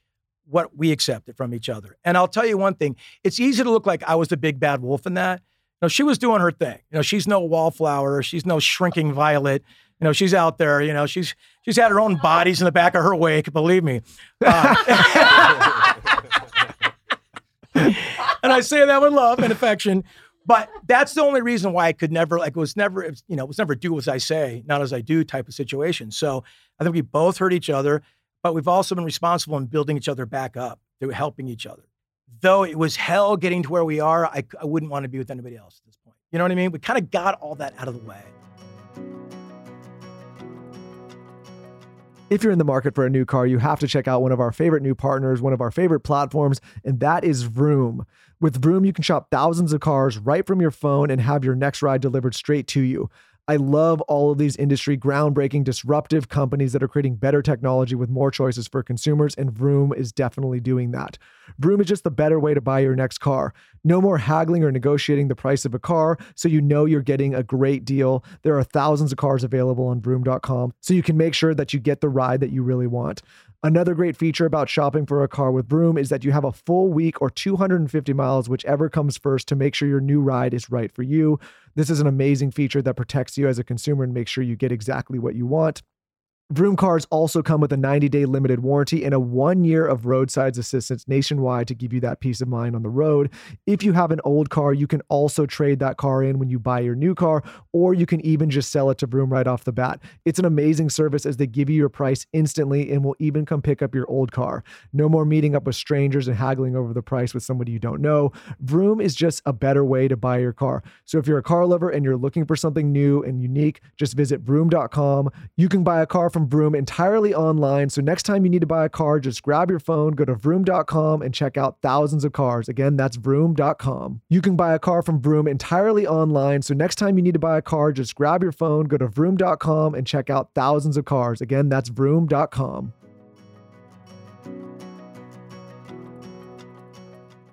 what we accepted from each other. And I'll tell you one thing: it's easy to look like I was the big bad wolf in that. You know, she was doing her thing. You know, she's no wallflower. She's no shrinking violet. You know, she's out there. You know, she's she's had her own bodies in the back of her wake. Believe me. Uh, and I say that with love and affection. But that's the only reason why I could never, like, it was never, you know, it was never do as I say, not as I do type of situation. So I think we both hurt each other, but we've also been responsible in building each other back up through helping each other. Though it was hell getting to where we are, I, I wouldn't want to be with anybody else at this point. You know what I mean? We kind of got all that out of the way. If you're in the market for a new car, you have to check out one of our favorite new partners, one of our favorite platforms, and that is Vroom. With Vroom, you can shop thousands of cars right from your phone and have your next ride delivered straight to you. I love all of these industry groundbreaking, disruptive companies that are creating better technology with more choices for consumers, and Vroom is definitely doing that. Vroom is just the better way to buy your next car. No more haggling or negotiating the price of a car, so you know you're getting a great deal. There are thousands of cars available on Vroom.com, so you can make sure that you get the ride that you really want. Another great feature about shopping for a car with Vroom is that you have a full week or 250 miles, whichever comes first, to make sure your new ride is right for you. This is an amazing feature that protects you as a consumer and makes sure you get exactly what you want. Vroom cars also come with a 90 day limited warranty and a one year of roadside assistance nationwide to give you that peace of mind on the road. If you have an old car, you can also trade that car in when you buy your new car, or you can even just sell it to Vroom right off the bat. It's an amazing service as they give you your price instantly and will even come pick up your old car. No more meeting up with strangers and haggling over the price with somebody you don't know. Vroom is just a better way to buy your car. So if you're a car lover and you're looking for something new and unique, just visit vroom.com. You can buy a car from Vroom entirely online. So next time you need to buy a car, just grab your phone, go to vroom.com and check out thousands of cars. Again, that's vroom.com. You can buy a car from Vroom entirely online. So next time you need to buy a car, just grab your phone, go to vroom.com and check out thousands of cars. Again, that's vroom.com.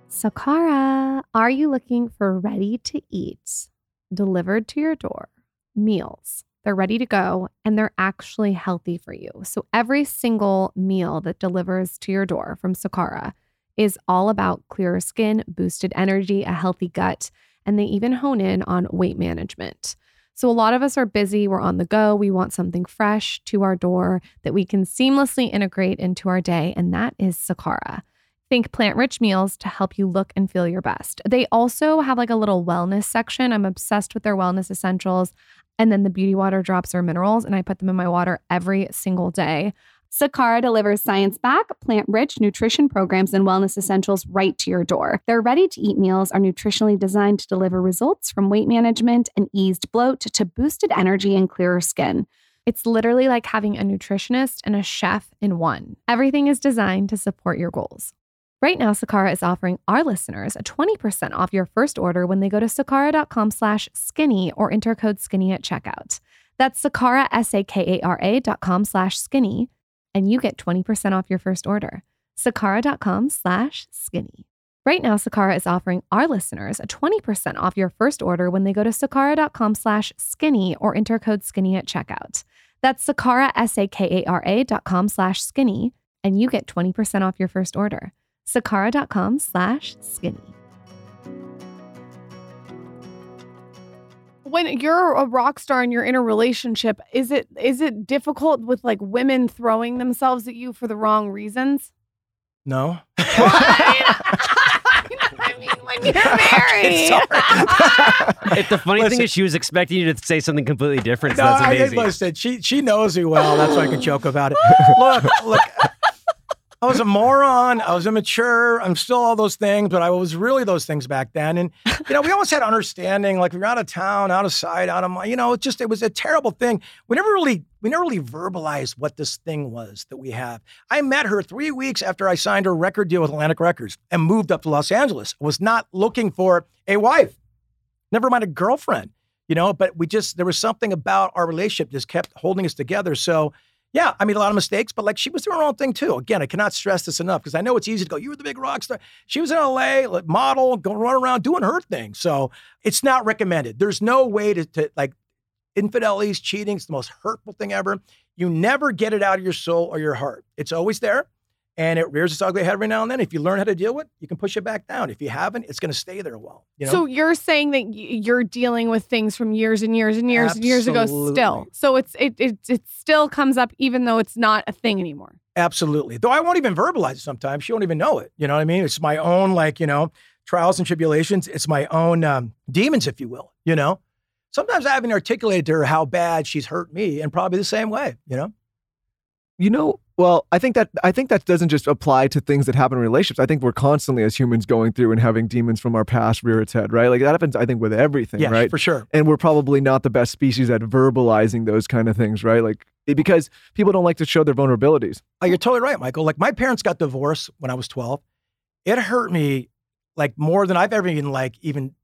Sakara, are you looking for ready to eat, delivered to your door meals? They're ready to go and they're actually healthy for you. So every single meal that delivers to your door from Sakara is all about clearer skin, boosted energy, a healthy gut, and they even hone in on weight management. So a lot of us are busy, we're on the go, we want something fresh to our door that we can seamlessly integrate into our day, and that is Sakara. Think plant rich meals to help you look and feel your best. They also have like a little wellness section. I'm obsessed with their wellness essentials. And then the beauty water drops are minerals, and I put them in my water every single day. Sakara delivers science back, plant rich nutrition programs and wellness essentials right to your door. Their ready to eat meals are nutritionally designed to deliver results from weight management and eased bloat to boosted energy and clearer skin. It's literally like having a nutritionist and a chef in one. Everything is designed to support your goals. Right now, Sakara is offering our listeners a 20% off your first order when they go to sakara.com slash skinny or enter code skinny at checkout. That's Sakara, S-A-K-A-R-A dot com slash skinny, and you get 20% off your first order. Sakara.com slash skinny. Right now, Sakara is offering our listeners a 20% off your first order when they go to sakara.com slash skinny or enter code skinny at checkout. That's Sakara, S-A-K-A-R-A dot com slash skinny, and you get 20% off your first order sakara.com slash skinny. When you're a rock star and you're in a relationship, is it is it difficult with like women throwing themselves at you for the wrong reasons? No. I mean, when you're married. If the funny thing is, she was expecting you to say something completely different. So No, that's I amazing. listen, she she knows me well. That's why I can joke about it. Look, look. I was a moron. I was immature. I'm still all those things, but I was really those things back then. And you know, we always had understanding. Like we were out of town, out of sight, out of mind. You know, it just it was a terrible thing. We never really we never really verbalized what this thing was that we have. I met her three weeks after I signed a record deal with Atlantic Records and moved up to Los Angeles. I was not looking for a wife, never mind a girlfriend, you know, but we just, there was something about our relationship just kept holding us together. So, yeah, I made a lot of mistakes, but like she was doing her own thing too. Again, I cannot stress this enough because I know it's easy to go, you were the big rock star. She was in LA, like, model, going run around doing her thing. So it's not recommended. There's no way to, to like infidelities, cheating. It's the most hurtful thing ever. You never get it out of your soul or your heart. It's always there and it rears its ugly head every now and then. If you learn how to deal with it, you can push it back down. If you haven't, it's going to stay there a while. You know? So you're saying that you're dealing with things from years and years and years and years ago still. So it's it, it it still comes up even though it's not a thing anymore. Absolutely. Though I won't even verbalize it sometimes. She won't even know it. You know what I mean? It's my own, like, you know, trials and tribulations. It's my own um, demons, if you will, you know? Sometimes I haven't articulated to her how bad she's hurt me and probably the same way, you know? You know, well, I think that I think that doesn't just apply to things that happen in relationships. I think we're constantly as humans going through and having demons from our past rear its head, right? Like that happens, I think, with everything, Yeah, right? for sure. And we're probably not the best species at verbalizing those kind of things, right? Like because people don't like to show their vulnerabilities. Oh, you're totally right, Michael. Like my parents got divorced when I was 12. It hurt me like more than I've ever even like even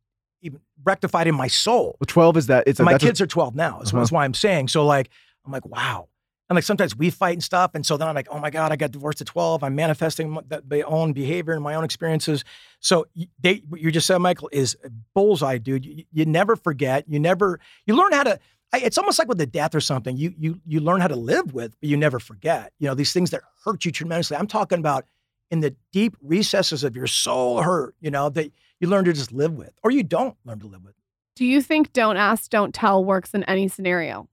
even rectified in my soul. Well, Twelve is that it's a, my that's a- kids are 12 now. That's, Uh-huh. that's why I'm saying. So like, I'm like, wow. And like sometimes we fight and stuff. And so then I'm like, oh my God, I got divorced at 12. I'm manifesting my, own behavior and my own experiences. So they, what you just said, Michael, is bullseye, dude. You, you never forget. You never, you learn how to, I, it's almost like with a death or something. You, you, you learn how to live with, but you never forget. You know, these things that hurt you tremendously. I'm talking about in the deep recesses of your soul hurt, you know, that you learn to just live with, or you don't learn to live with. Do you think don't ask, don't tell works in any scenario?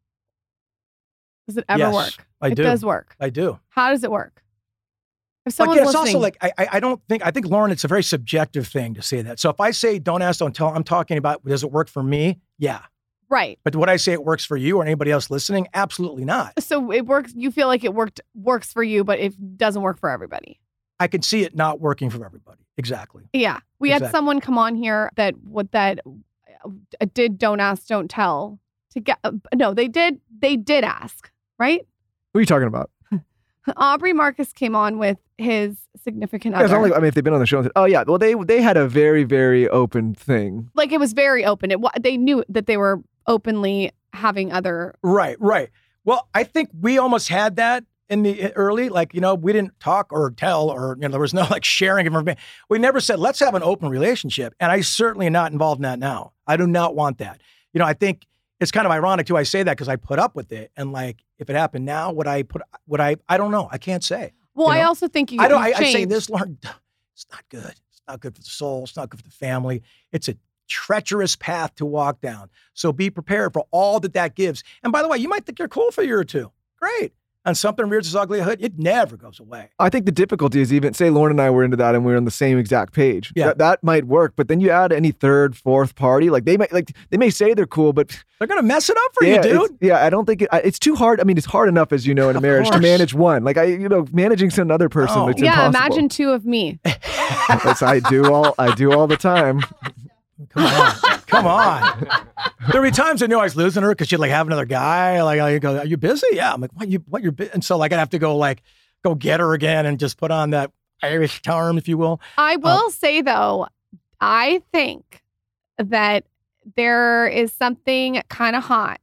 Does it ever Yes, work? I it do. does work. I do. How does it work? If someone's again, it's listening, also like I, I don't think I think Lauryn, it's a very subjective thing to say that. So if I say don't ask, don't tell, I'm talking about does it work for me? Yeah. right. But would I say it works for you or anybody else listening? Absolutely not. So it works. You feel like it worked works for you, but it doesn't work for everybody. I can see it not working for everybody. Exactly. Yeah, we had someone come on here that what that uh, did don't ask, don't tell to get. Uh, no, they did. They did ask, right? Who are you talking about? Aubrey Marcus came on with his significant Yeah, other. not like, I mean, if they've been on the show, and said, oh yeah, well they they had a very very open thing. like it was very open. It they knew that they were openly having other. Right, right. Well, I think we almost had that in the eh, early, like, you know, we didn't talk or tell or, you know, there was no like sharing of information. We never said, let's have an open relationship. And I certainly am not involved in that now. I do not want that. You know, I think it's kind of ironic too. I say that because I put up with it. And like, if it happened now, would I put, would I, I don't know. I can't say. Well, You I also think you. I don't, I, I say this, Lauryn, it's not good. It's not good for the soul. It's not good for the family. It's a treacherous path to walk down. So be prepared for all that that gives. And by the way, you might think you're cool for a year or two. Great. And something rears its ugly head, it never goes away. I think the difficulty is even say Lauryn and I were into that and we are on the same exact page. Yeah. That, that might work, but then you add any third, fourth party, like they might like they may say they're cool, but They're going to mess it up for yeah, you, dude. yeah, I don't think it, I- it's too hard. I mean, it's hard enough as you know in a Of marriage to manage one. Like I, you know, managing another person, No. it's yeah, impossible. imagine two of me. I do all I do all the time. Come on. Come on. There'll be times I knew I was losing her because she'd like have another guy. Like, I go, Are you busy? Yeah. I'm like, What? You, what? You're busy? And so, like, I'd have to go, like, go get her again and just put on that Irish charm, if you will. I uh, will say though, I think that there is something kind of hot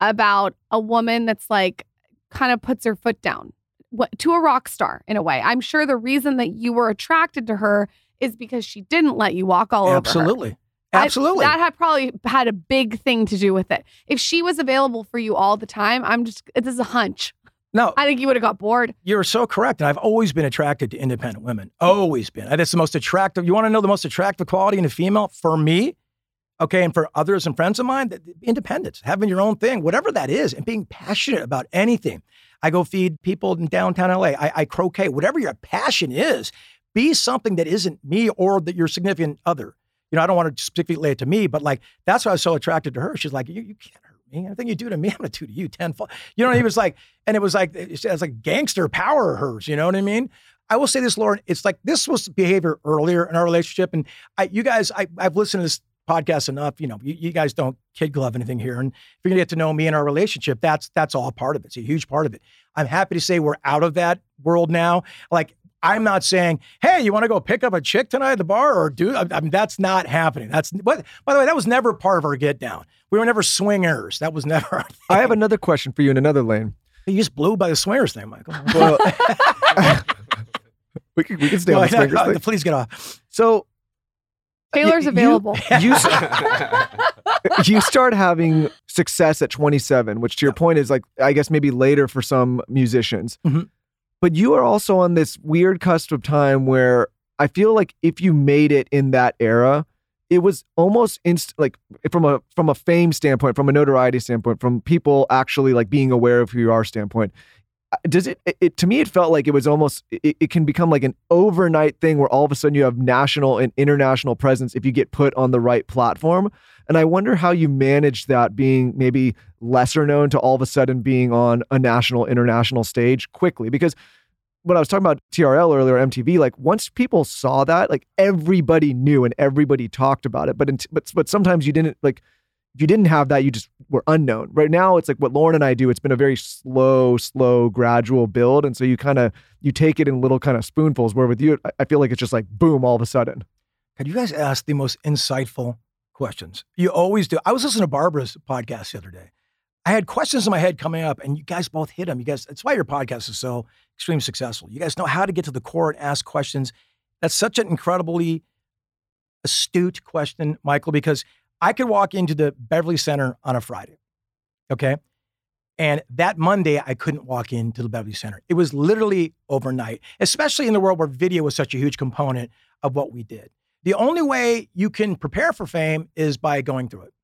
about a woman that's like kind of puts her foot down what, to a rock star in a way. I'm sure the reason that you were attracted to her is because she didn't let you walk all over her. Absolutely. I- that had probably had a big thing to do with it. If she was available for you all the time, I'm just this is a hunch. no, I think you would have got bored. You're so correct. And I've always been attracted to independent women. Always been. That's the most attractive. You want to know the most attractive quality in a female? For me, okay, and for others and friends of mine, that- independence, having your own thing, whatever that is, and being passionate about anything. I go feed people in downtown LA. I, I croquet. Whatever your passion is, be something that isn't me or that your significant other. You know, I don't want to specifically relate it to me, but like that's why I was so attracted to her. She's like, you, you can't hurt me. Anything you do to me, I'm gonna do to you tenfold. You know, he was like, and it was like it was like gangster power of hers. You know what I mean? I will say this, Lauryn. It's like this was behavior earlier in our relationship, and I, you guys, I, I've listened to this podcast enough. You know, you, you guys don't kid glove anything here. And if you're gonna get to know me and our relationship, that's that's all part of it. It's a huge part of it. I'm happy to say we're out of that world now. Like I'm not saying, hey, you want to go pick up a chick tonight at the bar or do I mean that's not happening. That's what by the way, that was never part of our get down. We were never swingers. That was never our I have another question for you in another lane. You just blew by the swingers thing, Michael. Well, we can we can stay No, on the no, swingers no, thing. please get off. So Taylor's you- available. you you start having success at 27, which to your point is like I guess maybe later for some musicians. Mhm. But you are also on this weird cusp of time where I feel like if you made it in that era, it was almost inst- like eh, from a from a fame standpoint, from a notoriety standpoint, from people actually like being aware of who you are standpoint. Does it, it, it to me it felt like it was almost it, it can become like an overnight thing where all of a sudden you have national and international presence if you get put on the right platform. And I wonder how you managed that being maybe lesser known to all of a sudden being on a national, international stage quickly. Because when I was talking about TRL earlier, MTV, like once people saw that, like everybody knew and everybody talked about it. But in, but but sometimes you didn't like if you didn't have that, you just were unknown. Right now, it's like what Lauryn and I do. It's been a very slow, slow, gradual build, and so you kind of you take it in little kind of spoonfuls. Where with you, I- feel like it's just like boom, all of a sudden. God, you guys ask the most insightful questions. You always do. I was listening to Barbara's podcast the other day. I had questions in my head coming up, and you guys both hit them. You guys, that's why your podcast is so extremely successful. You guys know how to get to the core and ask questions. That's such an incredibly astute question, Michael, because I could walk into the Beverly Center on a Friday, okay? And that Monday, I couldn't walk into the Beverly Center. It was literally overnight, especially in the world where video was such a huge component of what we did. The only way you can prepare for fame is by going through it.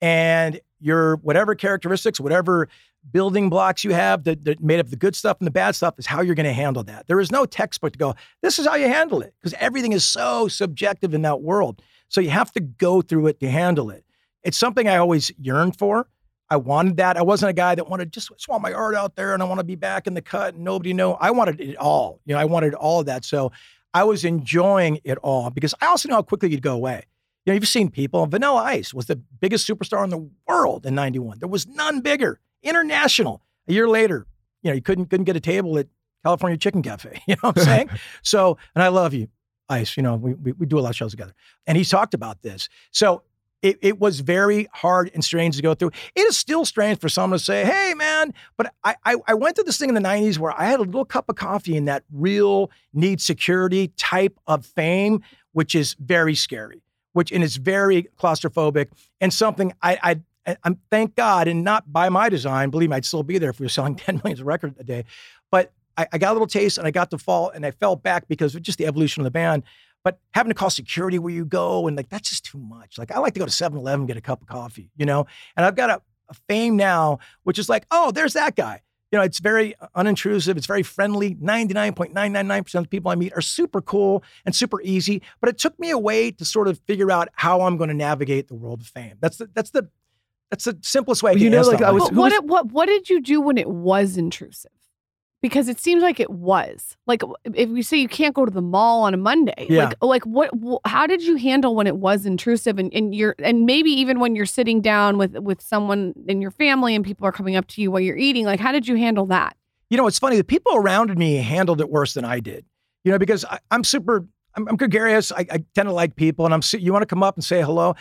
And your whatever characteristics, whatever building blocks you have that, that made up the good stuff and the bad stuff is how you're going to handle that. There is no textbook to go, this is how you handle it, because everything is so subjective in that world. So you have to go through it to handle it. It's something I always yearned for. I wanted that. I wasn't a guy that wanted just, just want my art out there and I want to be back in the cut and nobody know. I wanted it all. You know, I wanted all of that. So I was enjoying it all because I also know how quickly you'd go away. You know, you've seen people. Vanilla Ice was the biggest superstar in the world in '91. There was none bigger. International. A year later, you know, you couldn't couldn't get a table at California Chicken Cafe. You know what I'm saying? so, and I love you, Ice. You know, we, we we do a lot of shows together, and he's talked about this. So. It, it was very hard and strange to go through. It is still strange for someone to say, "Hey, man," but I, I I went through this thing in the '90s where I had a little cup of coffee in that real need security type of fame, which is very scary which and it's very claustrophobic and something I, I I'm thank God and not by my design. Believe me, I'd still be there if we were selling 10 million records a day. But I, I got a little taste and I got to fall and I fell back because of just the evolution of the band. But having to call security where you go and like that's just too much. Like I like to go to 7-Eleven and get a cup of coffee, you know? And I've got a, a fame now, which is like, oh, there's that guy. You know, it's very unintrusive. It's very friendly. 99.999% of the people I meet are super cool and super easy. But it took me a way to sort of figure out how I'm going to navigate the world of fame. That's the that's the that's the simplest way. I you know, like, I was- But what, who's- it- what what did you do when it was intrusive? Because it seems like it was. Like if you say you can't go to the mall on a Monday, Yeah. like like what wh- how did you handle when it was intrusive and, and you're and maybe even when you're sitting down with with someone in your family and people are coming up to you while you're eating, like how did you handle that? you know, it's funny. The people around me handled it worse than I did. You know, because I, I'm super. I'm, I'm gregarious. I, I tend to like people, and I'm. You want to come up and say hello.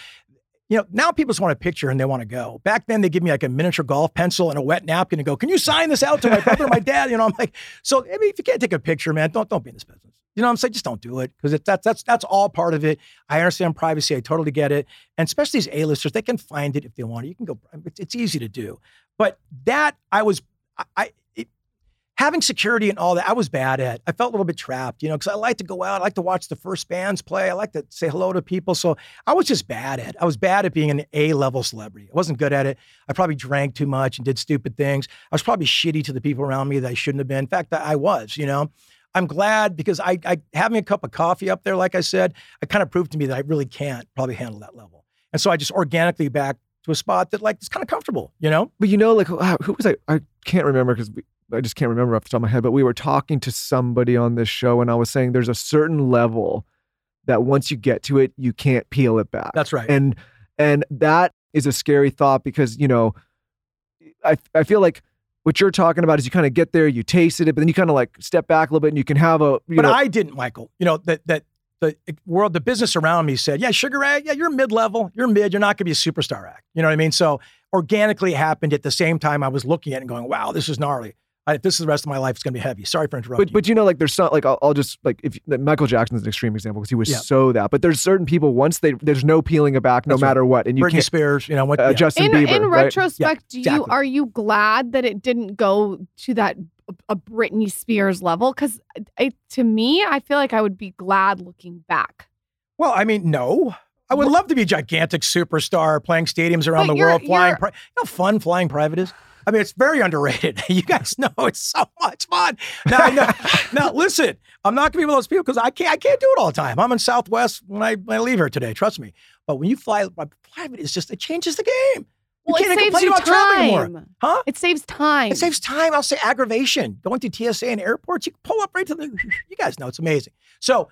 You know, now people just want a picture and they want to go. Back then, they give me like a miniature golf pencil and a wet napkin and go, "Can you sign this out to my brother or my dad?" You know, I'm like, so I mean, if you can't take a picture, man, don't don't be in this business. You know what I'm saying? Just don't do it because that's that's that's all part of it. I understand privacy. I totally get it. And especially these A-listers, they can find it if they want it. You can go. It's, it's easy to do. But that I was, I, I having security and all that, I was bad at. I felt a little bit trapped, you know, because I like to go out. I like to watch the first bands play. I like to say hello to people. So I was just bad at. I was bad at being an A-level celebrity. I wasn't good at it. I probably drank too much and did stupid things. I was probably shitty to the people around me that I shouldn't have been. In fact, I was. You know. I'm glad because I, I having a cup of coffee up there, like I said, it kind of proved to me that I really can't probably handle that level. And so I just organically back to a spot that like is kind of comfortable, you know? But you know, like who was I? I can't remember because I just can't remember off the top of my head. But we were talking to somebody on this show, and I was saying there's a certain level that once you get to it, you can't peel it back. That's right. And and that is a scary thought because you know, I I feel like what you're talking about is you kind of get there, you tasted it, but then you kind of like step back a little bit and you can have a you but know I didn't, Michael. You know that that the world, the business around me said, "Yeah, Sugar Ray, yeah, you're mid level, you're mid, you're not going to be a superstar act." You know what I mean? So organically, it happened at the same time I was looking at it and going, "Wow, this is gnarly." I, if this is the rest of my life, it's going to be heavy. Sorry for interrupting. But, but you know, like there's not like I'll, I'll just like if like, Michael Jackson's an extreme example because he was Yeah. so that. But there's certain people once they there's no peeling it back no That's right. matter what, and you Britney can't. Spears, you know what? Uh, yeah. Justin in Bieber, in right? retrospect, do you are you glad that it didn't go to that a Britney Spears level? Because to me, I feel like I would be glad looking back. Well, I mean, no. I would love to be a gigantic superstar playing stadiums around But the world, flying. Pri- you know how fun flying private is? I mean, it's very underrated. You guys know it's so much fun. Now, I know, now listen, I'm not going to be one of those people because I can't, I can't do it all the time. I'm in Southwest when I, when I leave here today. Trust me. But when you fly, uh, private is just, it changes the game. You can't it saves complain about travel anymore. time. Huh? It saves time. It saves time. I'll say aggravation. Going through TSA and airports, you can pull up right to the. You guys know it's amazing. So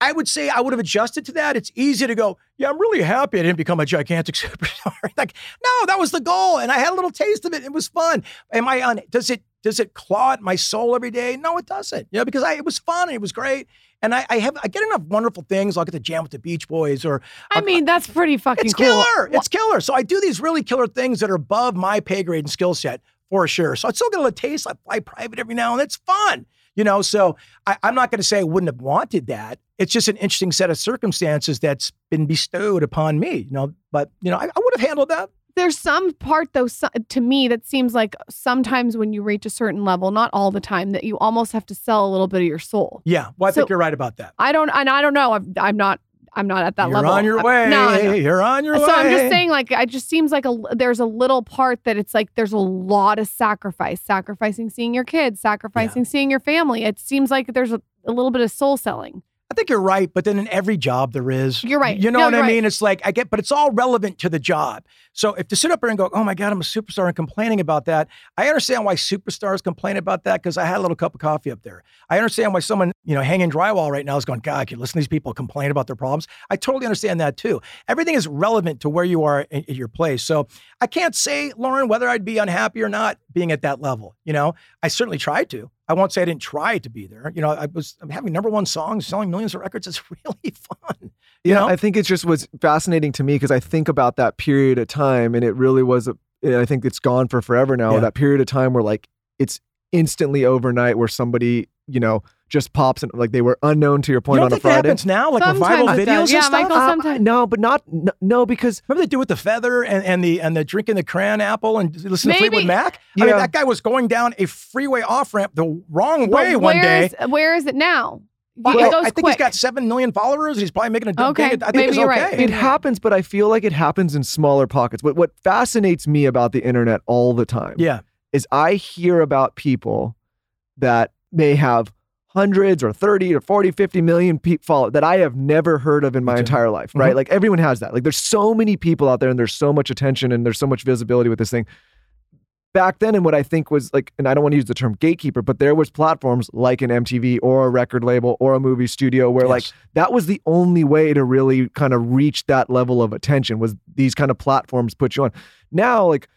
I would say I would have adjusted to that. It's easy to go, yeah, I'm really happy I didn't become a gigantic superstar. like, no, that was the goal. And I had a little taste of it. It was fun. Am I on does it does it claw at my soul every day? No, it doesn't. You know, because I, it was fun and it was great. And I, I have I get enough wonderful things. I'll get to jam with the Beach Boys or I uh, mean, that's pretty fucking it's cool. killer. It's killer. So I do these really killer things that are above my pay grade and skill set for sure. So I still get a little taste. I fly private every now and then. It's fun, you know. So I, I'm not going to say I wouldn't have wanted that. It's just an interesting set of circumstances that's been bestowed upon me, you know. But you know, I, I would have handled that. There's some part though so, to me that seems like sometimes when you reach a certain level, not all the time, that you almost have to sell a little bit of your soul. Yeah. Well, I So- think you're right about that. I don't, and I don't know. I'm, I'm not, I'm not at that level. you're level. on your I'm- way. No. You're on your so way. I'm just saying, like, it just seems like a there's a little part that it's like there's a lot of sacrifice, sacrificing seeing your kids, sacrificing seeing your family. It seems like there's a, a little bit of soul selling. I think you're right, but then in every job there is. You're right. You know No, what I mean? right. It's like I get, but it's all relevant to the job. So if to sit up there and go, "Oh my God, I'm a superstar," and complaining about that, I understand why superstars complain about that because I had a little cup of coffee up there. I understand why someone, you know, hanging drywall right now is going, "God, I can listen to these people complain about their problems." I totally understand that too. Everything is relevant to where you are in, in your place. So I can't say, Lauryn, whether I'd be unhappy or not being at that level. You know, I certainly tried to. I won't say I didn't try to be there. You know, I was I'm having number one songs, selling millions of records. It's really fun. You Yeah, know? I think it just was fascinating to me because I think about that period of time, and it really was. A, I think it's gone for forever now. Yeah. That period of time where like it's instantly overnight, where somebody you know just pops and like they were unknown to your You point don't on a think that Friday. happens now, like with Sometimes viral it videos does. and Yeah, stuff? Michael, Uh, sometimes. no, but not no, no because Remember they do with the feather and, and the and the drinking the crayon apple and listen to Maybe- Fleetwood Mac? I mean, that guy was going down a freeway off ramp the wrong But way one day. is- where is it now? Well, it goes I think quick. he's got seven million followers. He's probably making a dumb Okay, thing. I think maybe it's okay. right. it happens, but I feel like it happens in smaller pockets. But what fascinates me about the internet all the time Yeah. is I hear about people that may have hundreds or 30 or 40, 50 million people follow that I have never heard of in my entire life, right? Mhm. Like everyone has that. Like there's so many people out there and there's so much attention and there's so much visibility with this thing. Back then, and what I think was like, and I don't want to use the term gatekeeper, but there was platforms like an MTV or a record label or a movie studio where like that was the only way to really kind of reach that level of attention was these kind of platforms put you on. Now, like,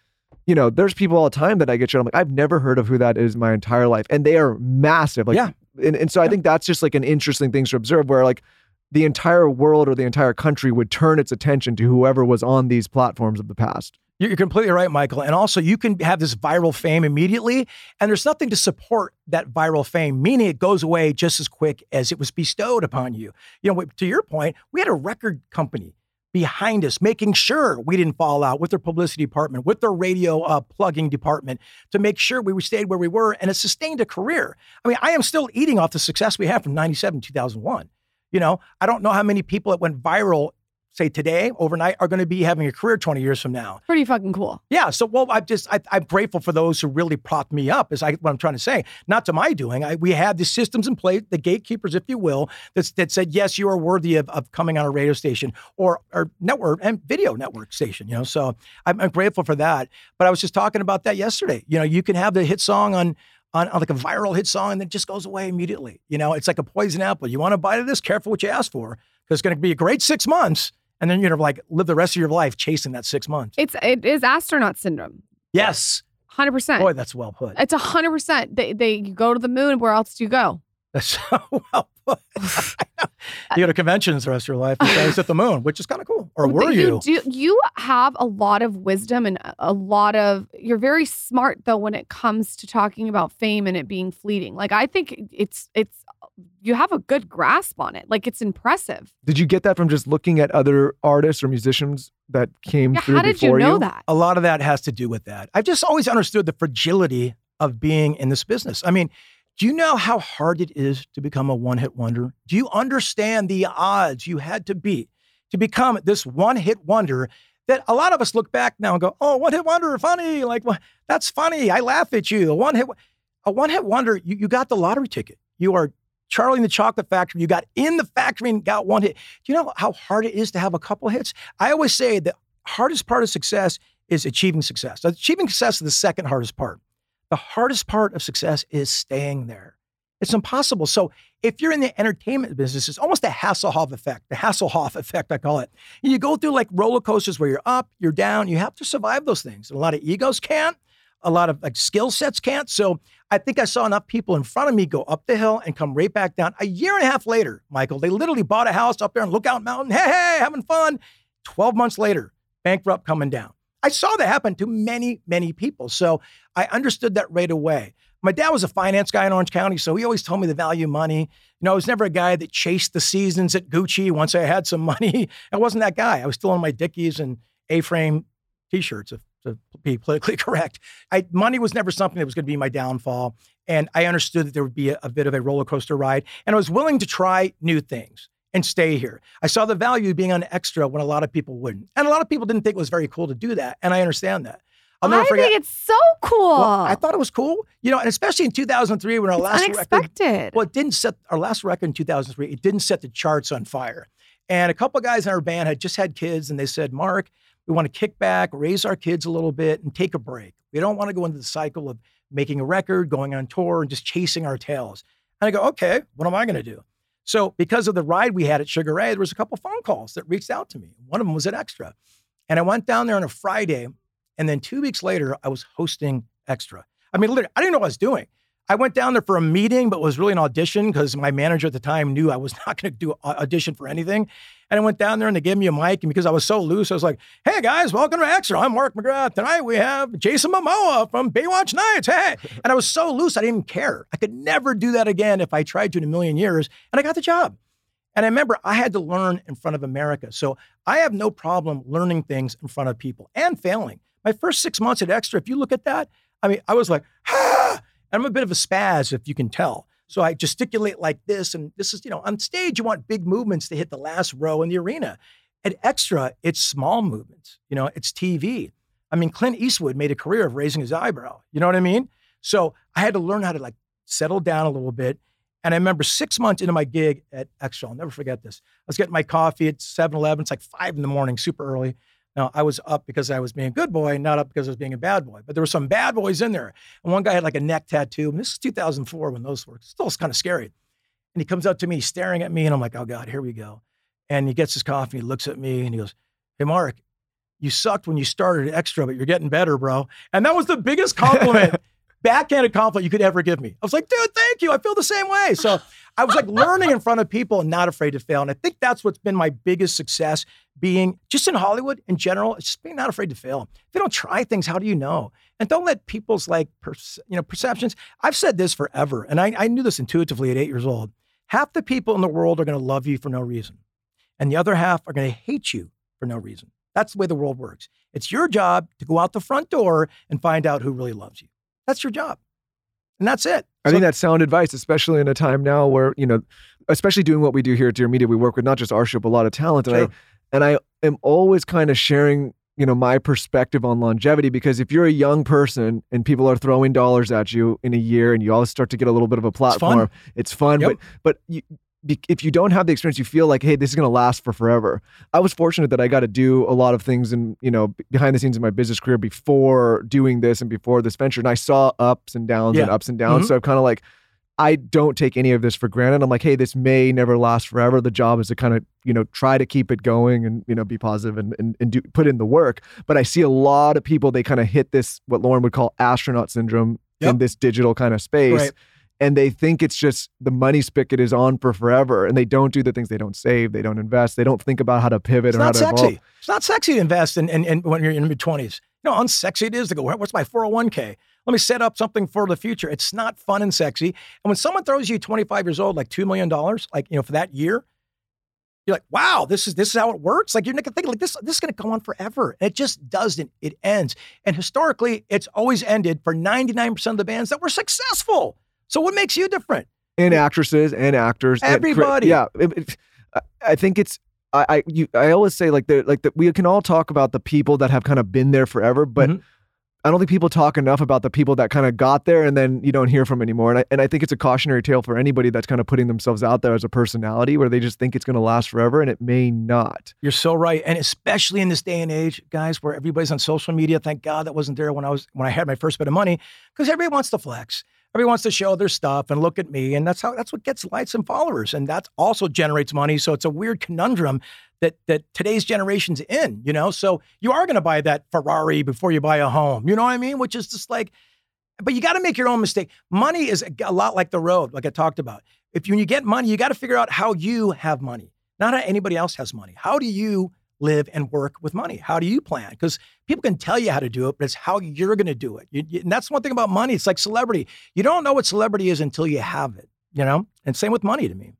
you know, there's people all the time that I get you. I'm like, I've never heard of who that is my entire life. And they are massive. Like, Yeah. And, and so I think that's just like an interesting thing to observe where like the entire world or the entire country would turn its attention to whoever was on these platforms of the past. You're completely right, Michael. And also, you can have this viral fame immediately, and there's nothing to support that viral fame, meaning it goes away just as quick as it was bestowed upon you. You know, to your point, we had a record company behind us making sure we didn't fall out with their publicity department, with their radio uh, plugging department to make sure we stayed where we were, and it sustained a career. I mean, I am still eating off the success we had from 97, 2001. You know, I don't know how many people that went viral, say today, overnight, are going to be having a career 20 years from now. Pretty fucking cool. Yeah. So, well, I'm just I, I'm grateful for those who really propped me up. Is I what I'm trying to say. Not to my doing. I, we had the systems in place, the gatekeepers, if you will, that that said yes, you are worthy of, of coming on a radio station or or network and video network station. You know, so I'm, I'm grateful for that. But I was just talking about that yesterday. You know, you can have the hit song on on, on like a viral hit song and then it just goes away immediately. You know, it's like a poison apple. You want to bite of this? Careful what you ask for because it's going to be a great six months. And then you're like live the rest of your life chasing that six months. It's it is astronaut syndrome. Yes. Hundred percent. Boy, that's well put. It's hundred percent. They they go to the moon. Where else do you go? That's so well put. you go to conventions the rest of your life. You at the moon, which is kind of cool. Or were you? do you have a lot of wisdom and a lot of you're very smart though when it comes to talking about fame and it being fleeting. Like I think it's it's you have a good grasp on it. Like it's impressive. Did you get that from just looking at other artists or musicians that came Yeah, through how did you before know that? a lot of that has to do with that. I've just always understood the fragility of being in this business. I mean, do you know how hard it is to become a one hit wonder? Do you understand the odds you had to beat to become this one hit wonder that a lot of us look back now and go, oh, one hit wonder, funny. Like, well, that's funny. I laugh at you. A one hit, a one hit wonder, you, you got the lottery ticket. You are Charlie in the Chocolate Factory. You got in the factory and got one hit. Do you know how hard it is to have a couple hits? I always say the hardest part of success is achieving success. Achieving success is the second hardest part. The hardest part of success is staying there. It's impossible. So if you're in the entertainment business, it's almost a Hasselhoff effect, the Hasselhoff effect, I call it. You go through like roller coasters where you're up, you're down. You have to survive those things. And a lot of egos can't. A lot of like skill sets can't. So I think I saw enough people in front of me go up the hill and come right back down. A year and a half later, Michael, they literally bought a house up there on Lookout Mountain. Hey, hey, having fun. 12 months later, bankrupt coming down. I saw that happen to many, many people. So I understood that right away. My dad was a finance guy in Orange County, so he always told me the value of money. You know, I was never a guy that chased the seasons at Gucci once I had some money. I wasn't that guy. I was still in my Dickies and A-frame t-shirts, if, to be politically correct. I, money was never something that was going to be my downfall. And I understood that there would be a, a bit of a roller coaster ride. And I was willing to try new things and stay here. I saw the value of being on extra when a lot of people wouldn't. And a lot of people didn't think it was very cool to do that. And I understand that. I'll never I forget. think it's so cool. Well, I thought it was cool, you know, and especially in 2003 when our it's last record, unexpected. well, it didn't set our last record in 2003. It didn't set the charts on fire, and a couple of guys in our band had just had kids, and they said, "Mark, we want to kick back, raise our kids a little bit, and take a break. We don't want to go into the cycle of making a record, going on tour, and just chasing our tails." And I go, "Okay, what am I going to do?" So, because of the ride we had at Sugar Ray, there was a couple phone calls that reached out to me. One of them was at Extra, and I went down there on a Friday. And then two weeks later, I was hosting Extra. I mean, literally, I didn't know what I was doing. I went down there for a meeting, but was really an audition because my manager at the time knew I was not going to do audition for anything. And I went down there and they gave me a mic. And because I was so loose, I was like, hey guys, welcome to Extra. I'm Mark McGrath. Tonight we have Jason Momoa from Baywatch Nights. Hey. And I was so loose, I didn't care. I could never do that again if I tried to in a million years. And I got the job. And I remember I had to learn in front of America. So I have no problem learning things in front of people and failing. My first six months at Extra, if you look at that, I mean, I was like, and I'm a bit of a spaz, if you can tell. So I gesticulate like this. And this is, you know, on stage, you want big movements to hit the last row in the arena. At Extra, it's small movements, you know, it's TV. I mean, Clint Eastwood made a career of raising his eyebrow. You know what I mean? So I had to learn how to like settle down a little bit. And I remember six months into my gig at Extra, I'll never forget this. I was getting my coffee at 7 Eleven. It's like five in the morning, super early. Now, I was up because I was being a good boy, not up because I was being a bad boy. But there were some bad boys in there. And one guy had like a neck tattoo. And this is 2004 when those were still kind of scary. And he comes up to me, he's staring at me, and I'm like, oh God, here we go. And he gets his coffee, he looks at me, and he goes, Hey, Mark, you sucked when you started extra, but you're getting better, bro. And that was the biggest compliment, backhanded compliment you could ever give me. I was like, dude, thank you. I feel the same way. So I was like learning in front of people and not afraid to fail. And I think that's what's been my biggest success being just in Hollywood in general, just being not afraid to fail. If you don't try things, how do you know? And don't let people's like, perce- you know, perceptions. I've said this forever, and I, I knew this intuitively at eight years old. Half the people in the world are going to love you for no reason, and the other half are going to hate you for no reason. That's the way the world works. It's your job to go out the front door and find out who really loves you. That's your job. And that's it. I So- think that's sound advice, especially in a time now where, you know, especially doing what we do here at Dear Media, we work with not just our show, but a lot of talent. And I and I am always kind of sharing, you know, my perspective on longevity because if you're a young person and people are throwing dollars at you in a year and you always start to get a little bit of a platform, it's fun. Yep. But but you, if you don't have the experience, you feel like, hey, this is going to last for forever. I was fortunate that I got to do a lot of things in, you know, behind the scenes in my business career before doing this and before this venture. And I saw ups and downs and ups and downs. Mhm. So I'm kind of like, I don't take any of this for granted. I'm like, hey, this may never last forever. The job is to kind of, you know, try to keep it going and, you know, be positive and, and, and do, put in the work. But I see a lot of people, they kind of hit this, what Lauryn would call astronaut syndrome in this digital kind of space Right. And they think it's just the money spigot is on for forever and they don't do the things they don't save they don't invest they don't think about how to pivot It's or how not to sexy. evolve It's not sexy to invest in, in, in when you're in mid twenties. You know how unsexy it is to go. What's my four hundred one k? Let me set up something for the future. It's not fun and sexy. And when someone throws you twenty five years old, like two million dollars, like you know for that year, you're like, wow, this is this is how it works. Like you're not gonna think like this. This is gonna go on forever. And it just doesn't. It ends. And historically, it's always ended for ninety nine percent of the bands that were successful. So what makes you different? and actresses and actors and Everybody. yeah it- it- I- think it's I, I you I always say like the like that we can all talk about the people that have kind of been there forever, but Mhm. I don't think people talk enough about the people that kind of got there and then you don't hear from anymore. And I, and I think it's a cautionary tale for anybody that's kind of putting themselves out there as a personality where they just think it's going to last forever and it may not. You're so right, and especially in this day and age, guys, where everybody's on social media. Thank God that wasn't there when I was when I had my first bit of money, because everybody wants to flex. Everybody wants to show their stuff and look at me, and that's how that's what gets likes and followers, and that also generates money. So it's a weird conundrum that that today's generation's in. You know, so you are going to buy that Ferrari before you buy a home. You know what I mean? Which is just like, but you got to make your own mistake. Money is a, lot like the road, like I talked about. If you, when you get money, you got to figure out how you have money, not how anybody else has money. How do you live and work with money? How do you plan? Because people can tell you how to do it, but it's how you're going to do it. You- you- and that's one thing about money. It's like celebrity. You don't know what celebrity is until you have it. You know, and same with money to me.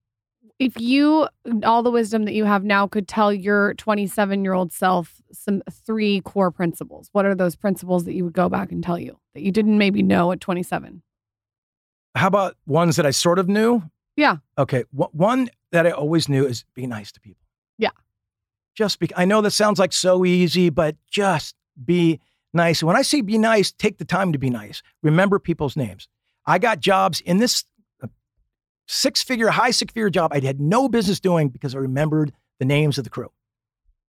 If you, all the wisdom that you have now, could tell your 27 year old self some three core principles, what are those principles that you would go back and tell you that you didn't maybe know at 27? How about ones that I sort of knew? Yeah. Okay. wh- One that I always knew is be nice to people. Yeah. Just be, I know that sounds like so easy, but just be nice. When I say be nice, take the time to be nice. Remember people's names. I got jobs in this uh, six figure, high six figure job I had no business doing because I remembered the names of the crew.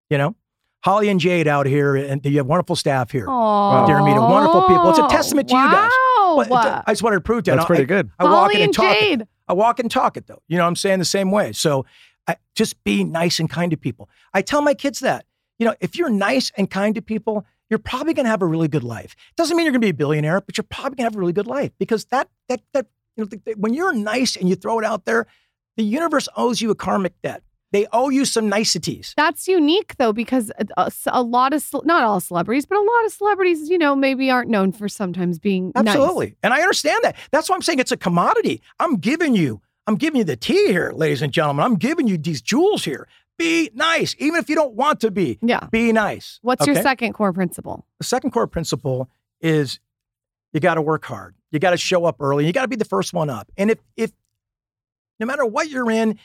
You know, Holly and Jade out here, and you have wonderful staff here. Oh, Dear Media, wonderful people. It's a testament to you guys. Wow. But I just wanted to prove that. That's I- pretty good. I walk Holly in and and talk it. Jade. I walk and talk it though. You know, what I'm saying the same way. So I, just be nice and kind to people. I tell my kids that. You know, if you're nice and kind to people, you're probably going to have a really good life. It Doesn't mean you're going to be a billionaire, but you're probably going to have a really good life because that that that you know, th- th- when you're nice and you throw it out there, the universe owes you a karmic debt. They owe you some niceties. That's unique though, because uh, a, a- a lot of, not all celebrities, but a lot of celebrities, you know, maybe aren't known for sometimes being nice. Absolutely. And I understand that. That's why I'm saying it's a commodity. I'm giving you, I'm giving you the tea here, ladies and gentlemen. I'm giving you these jewels here. Be nice, even if you don't want to be. Yeah. Be nice. What's your second core principle? The second core principle is you got to work hard. You got to show up early. You got to be the first one up. And if if no matter what you're in,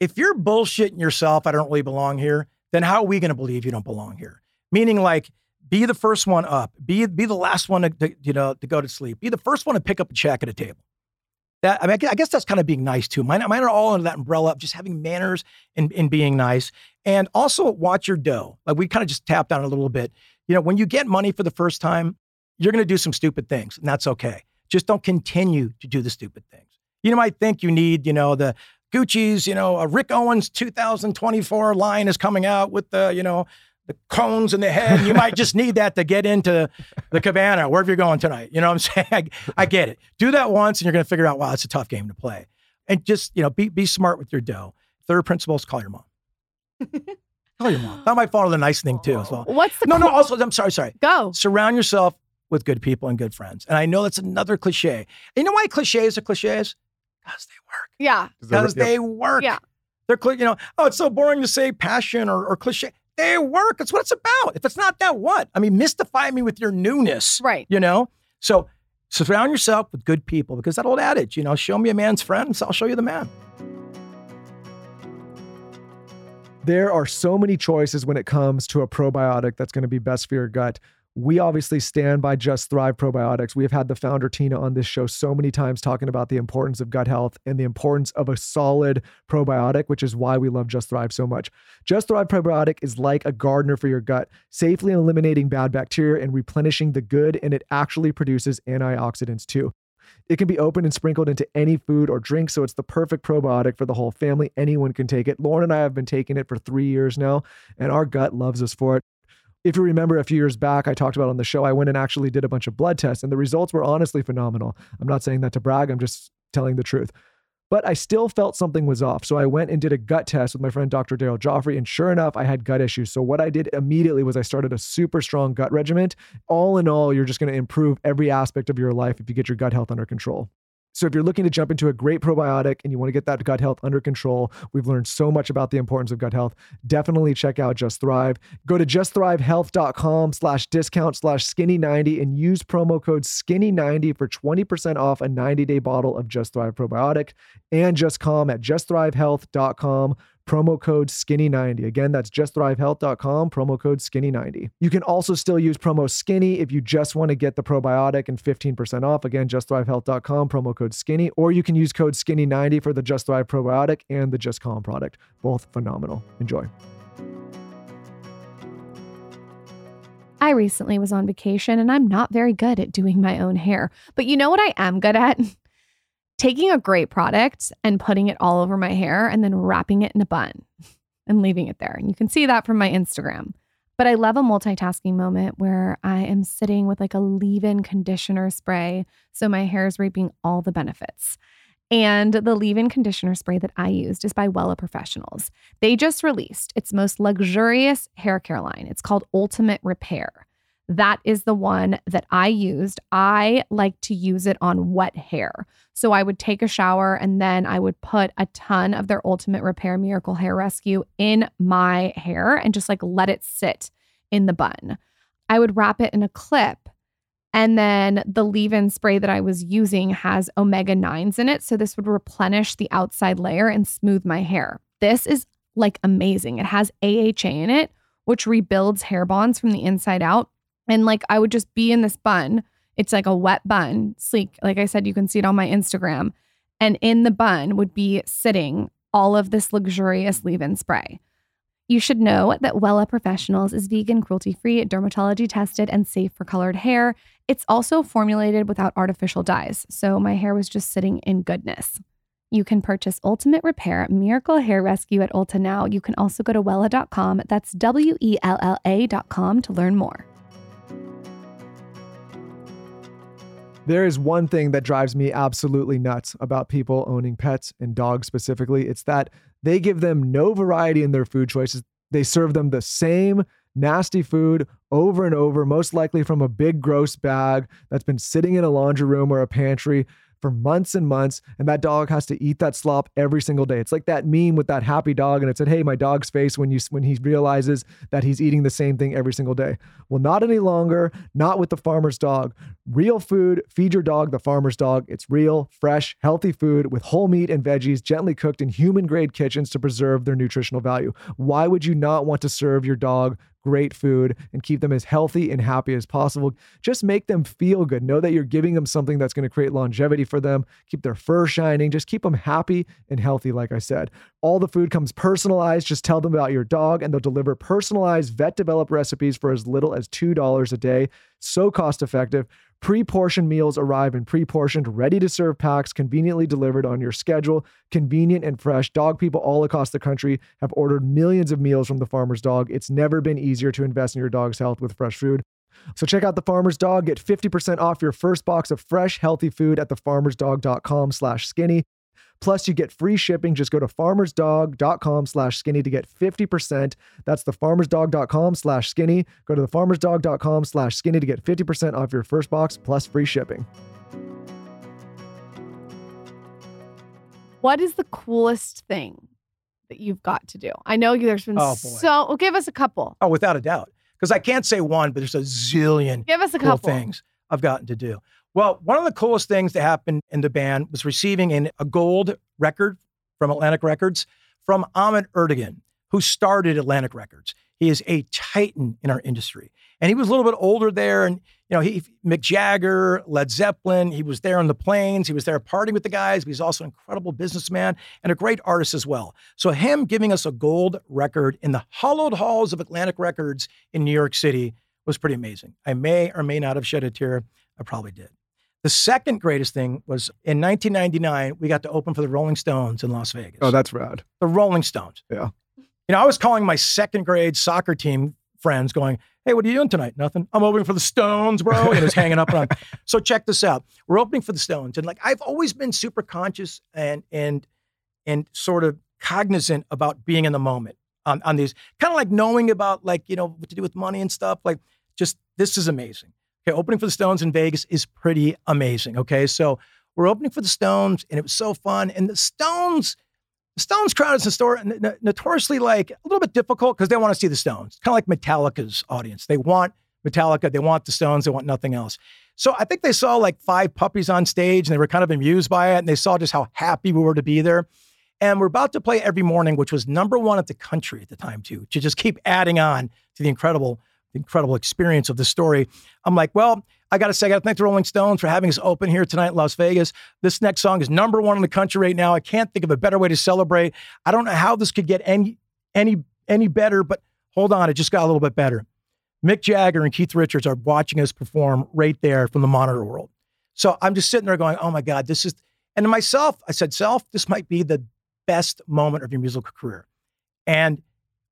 if you're bullshitting yourself, I don't really belong here, then how are we going to believe you don't belong here? Meaning like be the first one up. Be be the last one to, to, you know to go to sleep. Be the first one to pick up a check at a table. That I mean, I guess that's kind of being nice too. Mine, mine are all under that umbrella of just having manners and, and being nice. And also watch your dough. Like we kind of just tapped on a little bit. You know, when you get money for the first time, you're going to do some stupid things, and that's okay. Just don't continue to do the stupid things. You might think you need, you know, the Gucci's, you know, a Rick Owens 2024 line is coming out with the, you know, the cones in the head. You might just need that to get into the cabana, wherever you're going tonight. You know what I'm saying? I, I get it. Do that once and you're going to figure out, wow, it's a tough game to play. And just, you know, be, be smart with your dough. Third principle is call your mom. call your mom. That might fall to the nice thing too as well. What's the No, no, also, I'm sorry, sorry. Go. Surround yourself with good people and good friends. And I know that's another cliche. You know why cliches are cliches? Because they work. Yeah. Because Yep. they work. Yeah. They're, cli- you know, oh, it's so boring to say passion or, or cliche. They work. That's what it's about. If it's not that, what? I mean, mystify me with your newness. Right. You know? So surround yourself with good people because that old adage, you know, show me a man's friends, I'll show you the man. There are so many choices when it comes to a probiotic that's going to be best for your gut. We obviously stand by Just Thrive probiotics. We have had the founder Tina on this show so many times talking about the importance of gut health and the importance of a solid probiotic, which is why we love Just Thrive so much. Just Thrive probiotic is like a gardener for your gut, safely eliminating bad bacteria and replenishing the good, and it actually produces antioxidants too. It can be opened and sprinkled into any food or drink, so it's the perfect probiotic for the whole family. Anyone can take it. Lauryn and I have been taking it for three years now, and our gut loves us for it. If you remember a few years back, I talked about on the show, I went and actually did a bunch of blood tests, and the results were honestly phenomenal. I'm not saying that to brag, I'm just telling the truth. But I still felt something was off. So I went and did a gut test with my friend Dr. Daryl Gioffre. And sure enough, I had gut issues. So what I did immediately was I started a super strong gut regimen. All in all, you're just going to improve every aspect of your life if you get your gut health under control. So if you're looking to jump into a great probiotic and you want to get that gut health under control, we've learned so much about the importance of gut health. Definitely check out Just Thrive. Go to justthrivehealth.com slash discount slash skinny90 and use promo code skinny90 for 20% off a 90-day bottle of Just Thrive probiotic and just calm at justthrivehealth.com promo code skinny90 again that's justthrivehealth.com promo code skinny90 you can also still use promo skinny if you just want to get the probiotic and 15% off. Again justthrivehealth.com promo code skinny or you can use code skinny90 for the just thrive probiotic and the just calm product. Both phenomenal. Enjoy. I recently was on vacation and I'm not very good at doing my own hair. But you know what I am good at? Taking a great product and putting it all over my hair and then wrapping it in a bun and leaving it there. And you can see that from my Instagram. But I love a multitasking moment where I am sitting with like a leave in conditioner spray. So my hair is reaping all the benefits. And the leave in conditioner spray that I used is by Wella Professionals. They just released its most luxurious hair care line. It's called Ultimate Repair. That is the one that I used. I like to use it on wet hair. So I would take a shower and then I would put a ton of their Ultimate Repair Miracle Hair Rescue in my hair and just like let it sit in the bun. I would wrap it in a clip. And then the leave in spray that I was using has omega 9s in it. So this would replenish the outside layer and smooth my hair. This is like amazing. It has AHA in it, which rebuilds hair bonds from the inside out and like I would just be in this bun. It's like a wet bun, sleek. Like I said, you can see it on my Instagram. And in the bun would be sitting all of this luxurious leave in spray. You should know that Wella Professionals is vegan, cruelty free, dermatology tested, and safe for colored hair. It's also formulated without artificial dyes. So my hair was just sitting in goodness. You can purchase Ultimate Repair Miracle Hair Rescue at Ulta now. You can also go to Wella.com. That's W E L L A.com to learn more. There is one thing that drives me absolutely nuts about people owning pets and dogs specifically. It's that they give them no variety in their food choices. They serve them the same nasty food over and over, most likely from a big gross bag that's been sitting in a laundry room or a pantry for months and months, and that dog has to eat that slop every single day. It's like that meme with that happy dog, and it said, "Hey, my dog's face when you when he realizes that he's eating the same thing every single day." Well, not any longer. Not with the farmer's dog. Real food. Feed your dog the farmer's dog. It's real, fresh, healthy food with whole meat and veggies, gently cooked in human grade kitchens to preserve their nutritional value. Why would you not want to serve your dog great food and keep them as healthy and happy as possible. Just make them feel good. Know that you're giving them something that's going to create longevity for them, keep their fur shining, just keep them happy and healthy, like I said. All the food comes personalized. Just tell them about your dog, and they'll deliver personalized, vet developed recipes for as little as $2 a day. So cost effective. Pre portioned meals arrive in pre portioned, ready to serve packs, conveniently delivered on your schedule. Convenient and fresh. Dog people all across the country have ordered millions of meals from the farmer's dog. It's never been easier to invest in your dog's health with fresh food. So check out the Farmer's Dog. Get 50% off your first box of fresh, healthy food at thefarmersdog.com slash skinny. Plus, you get free shipping. Just go to farmersdog.com slash skinny to get 50%. That's thefarmersdog.com slash skinny. Go to thefarmersdog.com slash skinny to get 50% off your first box plus free shipping. What is the coolest thing that you've got to do? I know there's been Oh, so. Well, give us a couple. Oh, without a doubt. Because I can't say one, but there's a zillion Give us a cool couple. things I've gotten to do. Well, one of the coolest things that happened in the band was receiving an, a gold record from Atlantic Records from Ahmet Ertegun, who started Atlantic Records. He is a titan in our industry. And he was a little bit older there. And, you know, he, Mick Jagger, Led Zeppelin, he was there on the planes. He was there partying with the guys. But he's also an incredible businessman and a great artist as well. So, him giving us a gold record in the hollowed halls of Atlantic Records in New York City was pretty amazing. I may or may not have shed a tear. I probably did. The second greatest thing was in 1999, we got to open for the Rolling Stones in Las Vegas. Oh, that's rad. the Rolling Stones. Yeah. You know, I was calling my second grade soccer team friends going, Hey, what are you doing tonight? Nothing. I'm opening for the Stones, bro. And it's hanging up on. So check this out. We're opening for the Stones. And like I've always been super conscious and and and sort of cognizant about being in the moment on, on these, kind of like knowing about like, you know, what to do with money and stuff. Like just this is amazing. Okay, opening for the Stones in Vegas is pretty amazing. Okay. So we're opening for the Stones and it was so fun. And the Stones, the Stones crowd is histor- n- notoriously like a little bit difficult because they want to see the Stones, kind of like Metallica's audience. They want Metallica, they want the Stones, they want nothing else. So I think they saw like five puppies on stage and they were kind of amused by it. And they saw just how happy we were to be there. And we're about to play every morning, which was number one at the country at the time, too, to just keep adding on to the incredible, incredible experience of the story. I'm like, well, I got to say, I got to thank the Rolling Stones for having us open here tonight in Las Vegas. This next song is number one in the country right now. I can't think of a better way to celebrate. I don't know how this could get any, any, any better, but hold on, it just got a little bit better. Mick Jagger and Keith Richards are watching us perform right there from the monitor world. So I'm just sitting there going, oh my God, this is, and to myself, I said, self, this might be the best moment of your musical career. And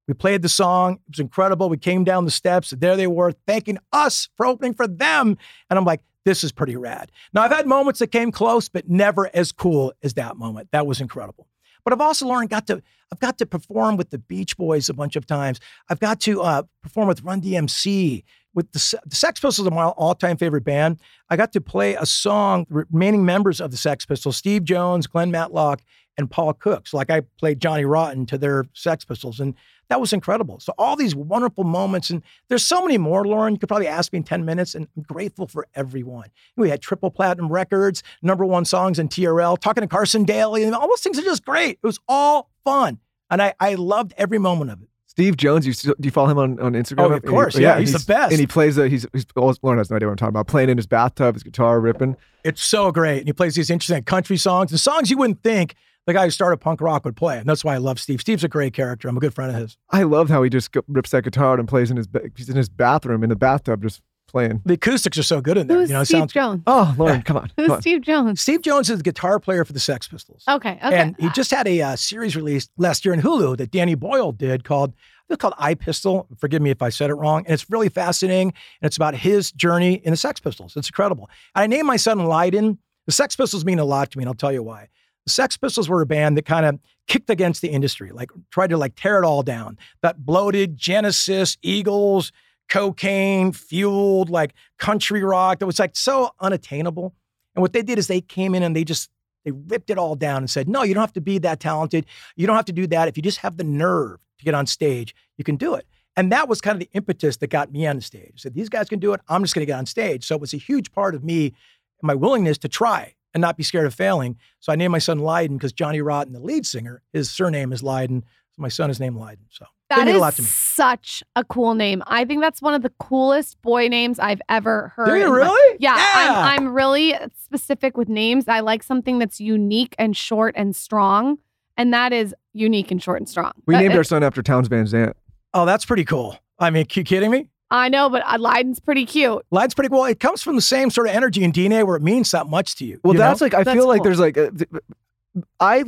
we played the song. It was incredible. We came down the steps. There they were, thanking us for opening for them. And I'm like, this is pretty rad. Now, I've had moments that came close, but never as cool as that moment. That was incredible. But I've also, learned got to I've got to perform with the Beach Boys a bunch of times. I've got to uh, perform with Run DMC, with the, the Sex Pistols are my all-time favorite band. I got to play a song, the remaining members of the Sex Pistols, Steve Jones, Glenn Matlock, and Paul Cooks. Like I played Johnny Rotten to their Sex Pistols, and that was incredible. So all these wonderful moments, and there's so many more, Lauryn. You could probably ask me in 10 minutes, and I'm grateful for everyone. We had triple platinum records, number one songs in TRL, talking to Carson Daly, and all those things are just great. It was all fun. And I, I loved every moment of it. Steve Jones, you still, do you follow him on, on Instagram? Oh, of And he- course, yeah, and he's the best. And he plays the, he's, he's always, Lauryn has no idea what I'm talking about, playing in his bathtub, his guitar ripping. It's so great. And he plays these interesting country songs, the songs you wouldn't think the guy who started punk rock would play. And that's why I love Steve. Steve's a great character. I'm a good friend of his. I love how he just rips that guitar out and plays in his, he's in his bathroom, in the bathtub, just playing. The acoustics are so good in there. Who's you know, it Steve sounds Jones? Oh, Lauryn, come on. Who's come on. Steve Jones? Steve Jones is the guitar player for the Sex Pistols. Okay, okay. And he just had a uh, series released last year in Hulu that Danny Boyle did called it's called I Pistol. Forgive me if I said it wrong. And it's really fascinating. And it's about his journey in the Sex Pistols. It's incredible. I named my son Lydon. The Sex Pistols mean a lot to me, and I'll tell you why. Sex Pistols were a band that kind of kicked against the industry, like tried to like tear it all down. That bloated Genesis, Eagles, cocaine fueled like country rock that was like so unattainable. And what they did is they came in and they just they ripped it all down and said, "No, you don't have to be that talented. You don't have to do that. If you just have the nerve to get on stage, you can do it." And that was kind of the impetus that got me on the stage. I said, "These guys can do it. I'm just going to get on stage." So it was a huge part of me and my willingness to try and not be scared of failing. So I named my son Lydon because Johnny Rotten, the lead singer, his surname is Lydon. So my son is named Lydon. So they That mean is a lot to me. such a cool name. I think that's one of the coolest boy names I've ever heard. Do you in my- really? Yeah, Yeah. I'm, I'm really specific with names. I like something that's unique and short and strong, and that is unique and short and strong. We That- named it- our son after Townes Van Zandt. Oh, that's pretty cool. I mean, you kidding me? I know, but uh, Lydon's pretty cute. Lydon's pretty cool. It comes from the same sort of energy and DNA where it means that much to you. Well, you know? that's like I That's feel like there's like a, th- I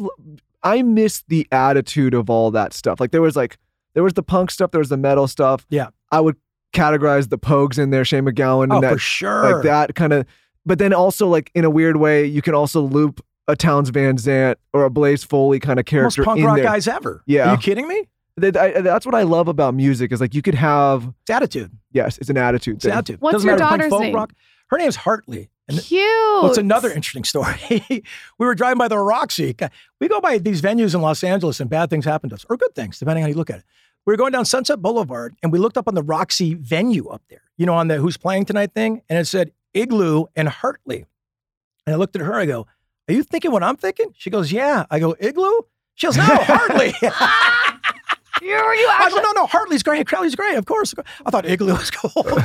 I miss the attitude of all that stuff. Like there was like there was the punk stuff, there was the metal stuff. Yeah. I would categorize the Pogues in there, Shane MacGowan, oh, and that for sure. like that kind of. But then also like in a weird way, you can also loop a Townes Van Zandt or a Blaze Foley kind of character. Most punk in rock there. guys ever. Yeah. Are you kidding me? That- I- that's what I love about music is like you could have It's attitude. yes, it's an attitude It's thing. attitude. What's Doesn't your matter daughter's folk, name? rock. Her name's Hartley. And Cute. well, it's another interesting story. we were driving by the Roxy. We go by these venues in Los Angeles and bad things happen to us, or good things, depending on how you look at it. We were going down Sunset Boulevard and we looked up on the Roxy venue up there, you know, on the who's playing tonight thing, and it said Igloo and Hartley. And I looked at her, I go, Are you thinking what I'm thinking? She goes, Yeah. I go, Igloo? She goes, No, Hartley. You, you I actually, go, no, no, Hartley's great. Crowley's great, of course. I thought Igloo was cool. but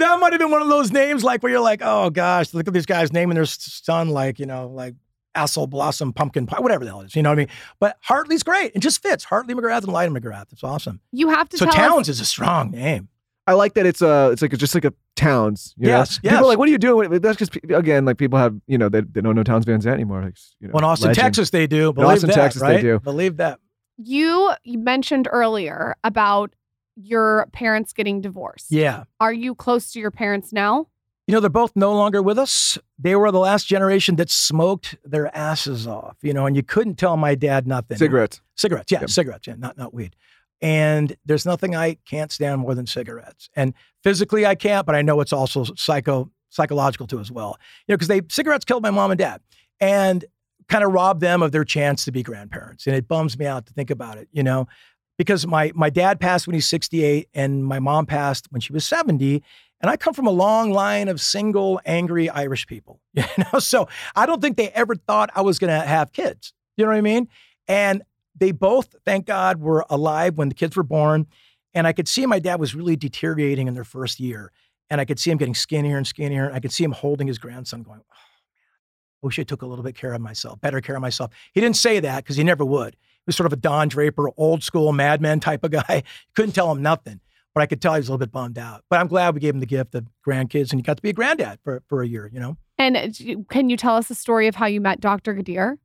that might have been one of those names like where you're like, oh gosh, look at these guys naming their son like, you know, like Assel Blossom Pumpkin Pie, whatever the hell it is. You know what I mean? But Hartley's great. It just fits. Hartley McGrath and Lyda McGrath. It's awesome. you have to So tell Townes us. is a strong name. I like that it's a it's like just like a towns. You know? Yes, People are like, what are you doing? That's because again, like people have you know they, they don't know Townes Van Zandt anymore. Like, you know, Well, in Austin, legend. Texas, they do. Believe Austin, that, Texas, they right? do. Believe that. You, you mentioned earlier about your parents getting divorced. Yeah. Are you close to your parents now? You know, they're both no longer with us. They were the last generation that smoked their asses off, you know, and you couldn't tell my dad nothing. cigarettes. Cigarettes, yeah, Yep. cigarettes, yeah, not not weed. And there's nothing I can't stand more than cigarettes. And physically I can't, but I know it's also psycho psychological too as well. You know, because they cigarettes killed my mom and dad and kind of robbed them of their chance to be grandparents. And it bums me out to think about it, you know, because my my dad passed when he's 68 and my mom passed when she was 70. And I come from a long line of single, angry Irish people, you know. So I don't think they ever thought I was going to have kids. You know what I mean? And they both, thank God, were alive when the kids were born. And I could see my dad was really deteriorating in their first year. And I could see him getting skinnier and skinnier. I could see him holding his grandson, going, "Oh I wish I took a little bit care of myself, better care of myself." He didn't say that because he never would. He was sort of a Don Draper, old school madman type of guy. Couldn't tell him nothing but I could tell he was a little bit bummed out. But I'm glad we gave him the gift of grandkids and he got to be a granddad for, for a year, you know? And uh, can you tell us the story of how you met Dr. Ghadir?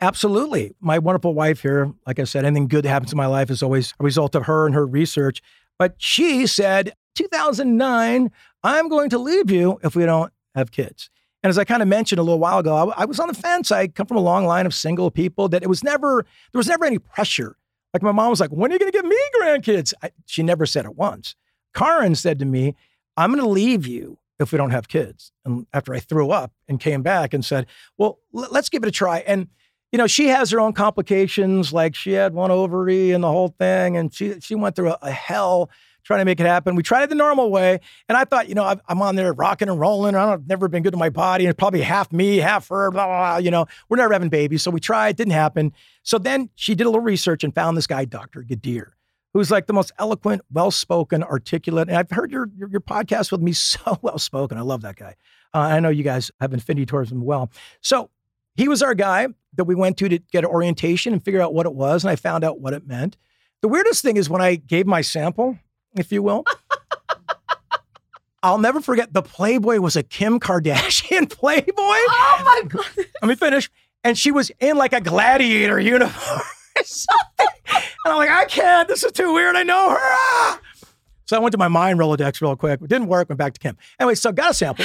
Absolutely. My wonderful wife here, like I said, anything good that happens in my life is always a result of her and her research. But she said, 2009, I'm going to leave you if we don't have kids. And as I kind of mentioned a little while ago, I, I was on the fence. I come from a long line of single people that it was never, there was never any pressure. Like my mom was like, when are you going to get me grandkids? I, she never said it once. Carin said to me, I'm going to leave you if we don't have kids. And after I threw up and came back and said, well, l- let's give it a try. And you know, she has her own complications. Like she had one ovary and the whole thing, and she she went through a, a hell trying to make it happen. We tried it the normal way, and I thought, you know, I've, I'm on there rocking and rolling. I have never been good to my body, it's probably half me, half her. Blah, blah, blah. You know, we're never having babies, so we tried. Didn't happen. So then she did a little research and found this guy, Dr. Ghadir, who's like the most eloquent, well-spoken, articulate. And I've heard your your, your podcast with me, so well-spoken. I love that guy. Uh, I know you guys have affinity towards him well. So he was our guy that we went to to get an orientation and figure out what it was. And I found out what it meant. The weirdest thing is when I gave my sample, if you will, I'll never forget the Playboy was a Kim Kardashian Playboy. Oh my God. Let me finish. And she was in like a gladiator uniform. or something. and I'm like, I can't. This is too weird. I know her. Ah! So I went to my mind Rolodex real quick. It didn't work. Went back to Kim. Anyway, so got a sample.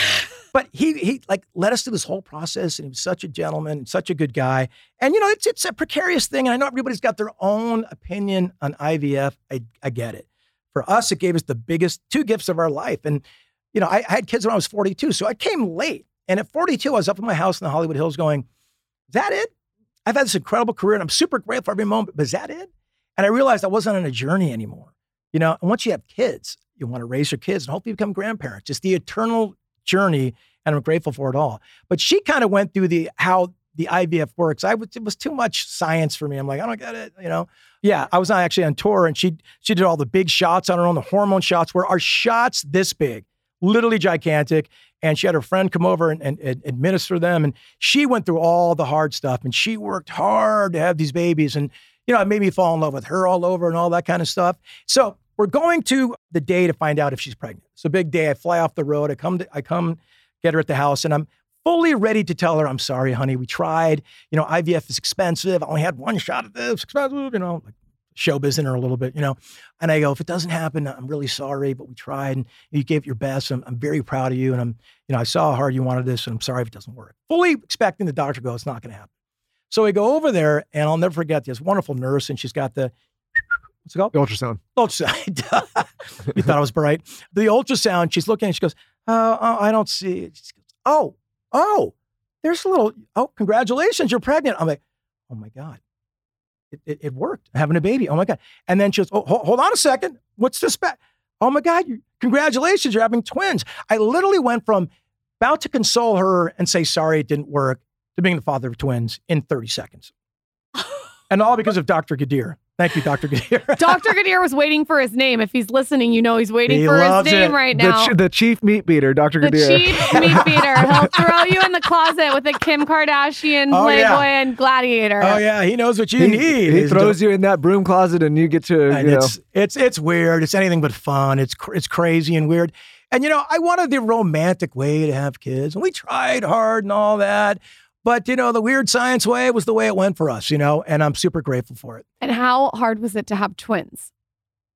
But he he like led us through this whole process, and he was such a gentleman, and such a good guy. And you know, it's it's a precarious thing, and I know everybody's got their own opinion on IVF. I I get it. For us, it gave us the biggest two gifts of our life. And you know, I, I had kids when I was 42, so I came late. And at 42, I was up in my house in the Hollywood Hills, going, "Is that it? I've had this incredible career, and I'm super grateful for every moment. But is that it?" And I realized I wasn't on a journey anymore. You know, and once you have kids, you want to raise your kids and hopefully become grandparents. It's the eternal journey, and I'm grateful for it all. But she kind of went through the how the IVF works. I was it was too much science for me. I'm like, I don't get it. You know, yeah. I was not actually on tour, and she she did all the big shots on her own. The hormone shots were our shots this big, literally gigantic. And she had her friend come over and, and, and administer them, and she went through all the hard stuff, and she worked hard to have these babies, and you know, it made me fall in love with her all over and all that kind of stuff. So we're going to the day to find out if she's pregnant. It's a big day. I fly off the road. I come to, I come get her at the house and I'm fully ready to tell her, I'm sorry, honey. We tried. You know, IVF is expensive. I only had one shot at this. Expensive, you know, like showbiz in her a little bit, you know. And I go, if it doesn't happen, I'm really sorry, but we tried and you gave it your best. I'm, I'm very proud of you. And I'm, you know, I saw how hard you wanted this and I'm sorry if it doesn't work. Fully expecting the doctor to go, it's not going to happen. So we go over there and I'll never forget this wonderful nurse and she's got the, what's it called? The ultrasound. ultrasound. you thought I was bright. The ultrasound, she's looking and she goes, oh, oh, I don't see it. She goes, oh, oh, there's a little, oh, congratulations, you're pregnant. I'm like, oh my God. It, it, it worked. I'm having a baby. Oh my God. And then she goes, oh, hold, hold on a second. What's this? Ba- oh my God, you, congratulations, you're having twins. I literally went from about to console her and say, sorry, it didn't work, to being the father of twins in 30 seconds. and all because of Dr. Ghadir. Thank you, Dr. Ghadir. Dr. Ghadir was waiting for his name. If he's listening, you know he's waiting He for his loves name it. right The, now. ch- the chief meat beater, Dr. Ghadir. The chief cheap meat beater. He'll throw you in the closet with a Kim Kardashian, Oh, Playboy, yeah. and Gladiator. oh yeah, he knows what you he, need. he ladies and throws you in that broom closet and you get to, and you know. it's it's it's weird. It's anything but fun. It's cr- it's crazy and weird. And you know, I wanted the romantic way to have kids, and we tried hard and all that. But you know, the weird science way was the way it went for us. You know, and I'm super grateful for it. And how hard was it to have twins?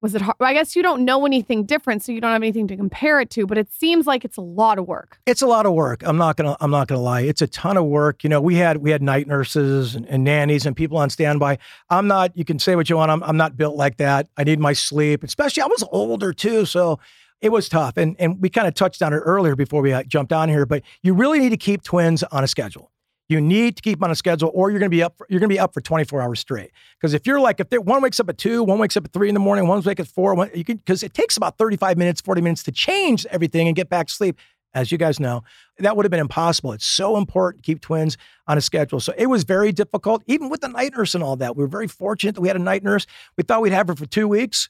Was it hard? I guess you don't know anything different, so you don't have anything to compare it to. But it seems like it's a lot of work. It's a lot of work. I'm not gonna I'm not gonna lie. It's a ton of work. You know, we had we had night nurses and, and nannies and people on standby. I'm not. You can say what you want. I'm I'm not built like that. I need my sleep. Especially I was older too, so it was tough. And and we kind of touched on it earlier before we uh, jumped on here. But you really need to keep twins on a schedule. You need to keep on a schedule, or you're going to be up. For, you're going to be up for 24 hours straight. Because if you're like, if one wakes up at two, one wakes up at three in the morning, one's wake at four, one, you can because it takes about 35 minutes, 40 minutes to change everything and get back to sleep. As you guys know, that would have been impossible. It's so important to keep twins on a schedule. So it was very difficult, even with the night nurse and all that. We were very fortunate that we had a night nurse. We thought we'd have her for two weeks.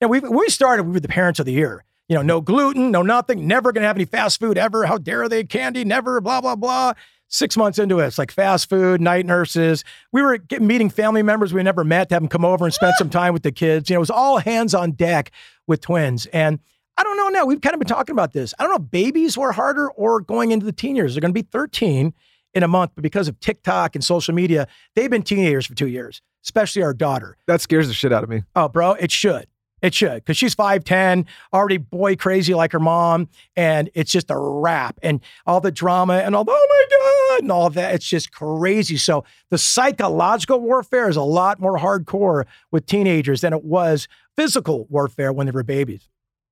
Know, we we started, we were the parents of the year. You know, no gluten, no nothing, never going to have any fast food ever. How dare they? Candy, never, blah, blah, blah. Six months into it, it's like fast food, night nurses. We were getting, meeting family members we never met to have them come over and spend some time with the kids. You know, it was all hands on deck with twins. And I don't know now. We've kind of been talking about this. I don't know if babies were harder or going into the teen years. They're going to be 13 in a month, but because of TikTok and social media, they've been teenagers for two years, especially our daughter. that scares the shit out of me. Oh, bro, it should. It should, because she's 5'10, already boy crazy like her mom. And it's just a wrap. And all the drama and all, the, oh my God, and all that. It's just crazy. So the psychological warfare is a lot more hardcore with teenagers than it was physical warfare when they were babies.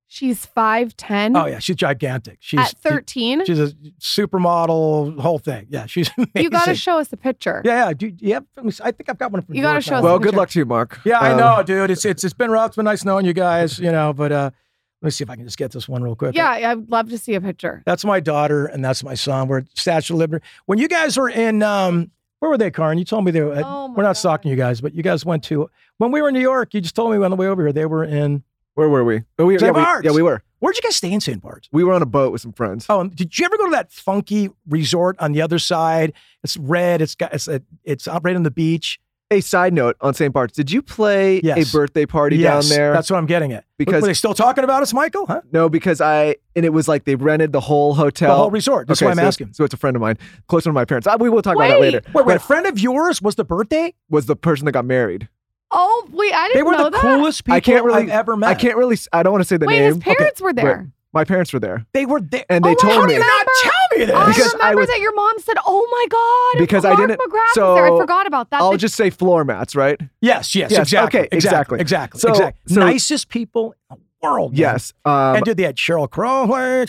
She's five ten. Oh, yeah. She's gigantic. She's at thirteen. She's a supermodel, whole thing. Yeah, she's amazing. You got to show us a picture. Yeah, yeah. Do you have, let me see. I think I've got one from You gotta show us Well, a good picture. luck to you, Mark. Yeah, I Um, know, dude. It's it's it's been rough. It's been nice knowing you guys, you know. But uh, let me see if I can just get this one real quick. Yeah, I'd love to see a picture. that's my daughter and that's my son. We're at Statue of Liberty. When you guys were in, um, where were they, Carin? You told me they were. Oh, my we're not God. stalking you guys, but you guys went to when we were in New York. You just told me on the way over here they were in. Where were we? Oh, we, yeah, St. we, yeah, we were. Where'd you guys stay in St. Bart's? We were on a boat with some friends. Oh, and did you ever go to that funky resort on the other side? It's red. It's got it's it's out right on the beach. A side note on St. Bart's, did you play Yes. a birthday party yes, down there? That's what I'm getting at. Because- were they still talking about us, Michael? Huh? no, because I and it was like they rented the whole hotel. The whole resort. That's why I'm so, asking. So it's a friend of mine, close one of my parents. Uh, we will talk about that Wait. later. Wait, wait. A But friend of yours was the birthday? was the person that got married. Oh, wait, I They didn't know. They were know the that. coolest people I can't really- I've ever met. I can't really. I don't want to say the Wait, name. his parents were there. My parents were there, They were there. and they Oh, told how How do do me you not tell me this? I Because I remember was- that your mom said, "Oh my God!" Because I didn't- McGrath so was there. I forgot about that. I'll They- just say floor mats, right? yes, yes, Yes, exactly. okay, exactly. Exactly. So- exactly. so- Nicest people in the world. man. Yes. Um, and dude, they had Sheryl Crow. No,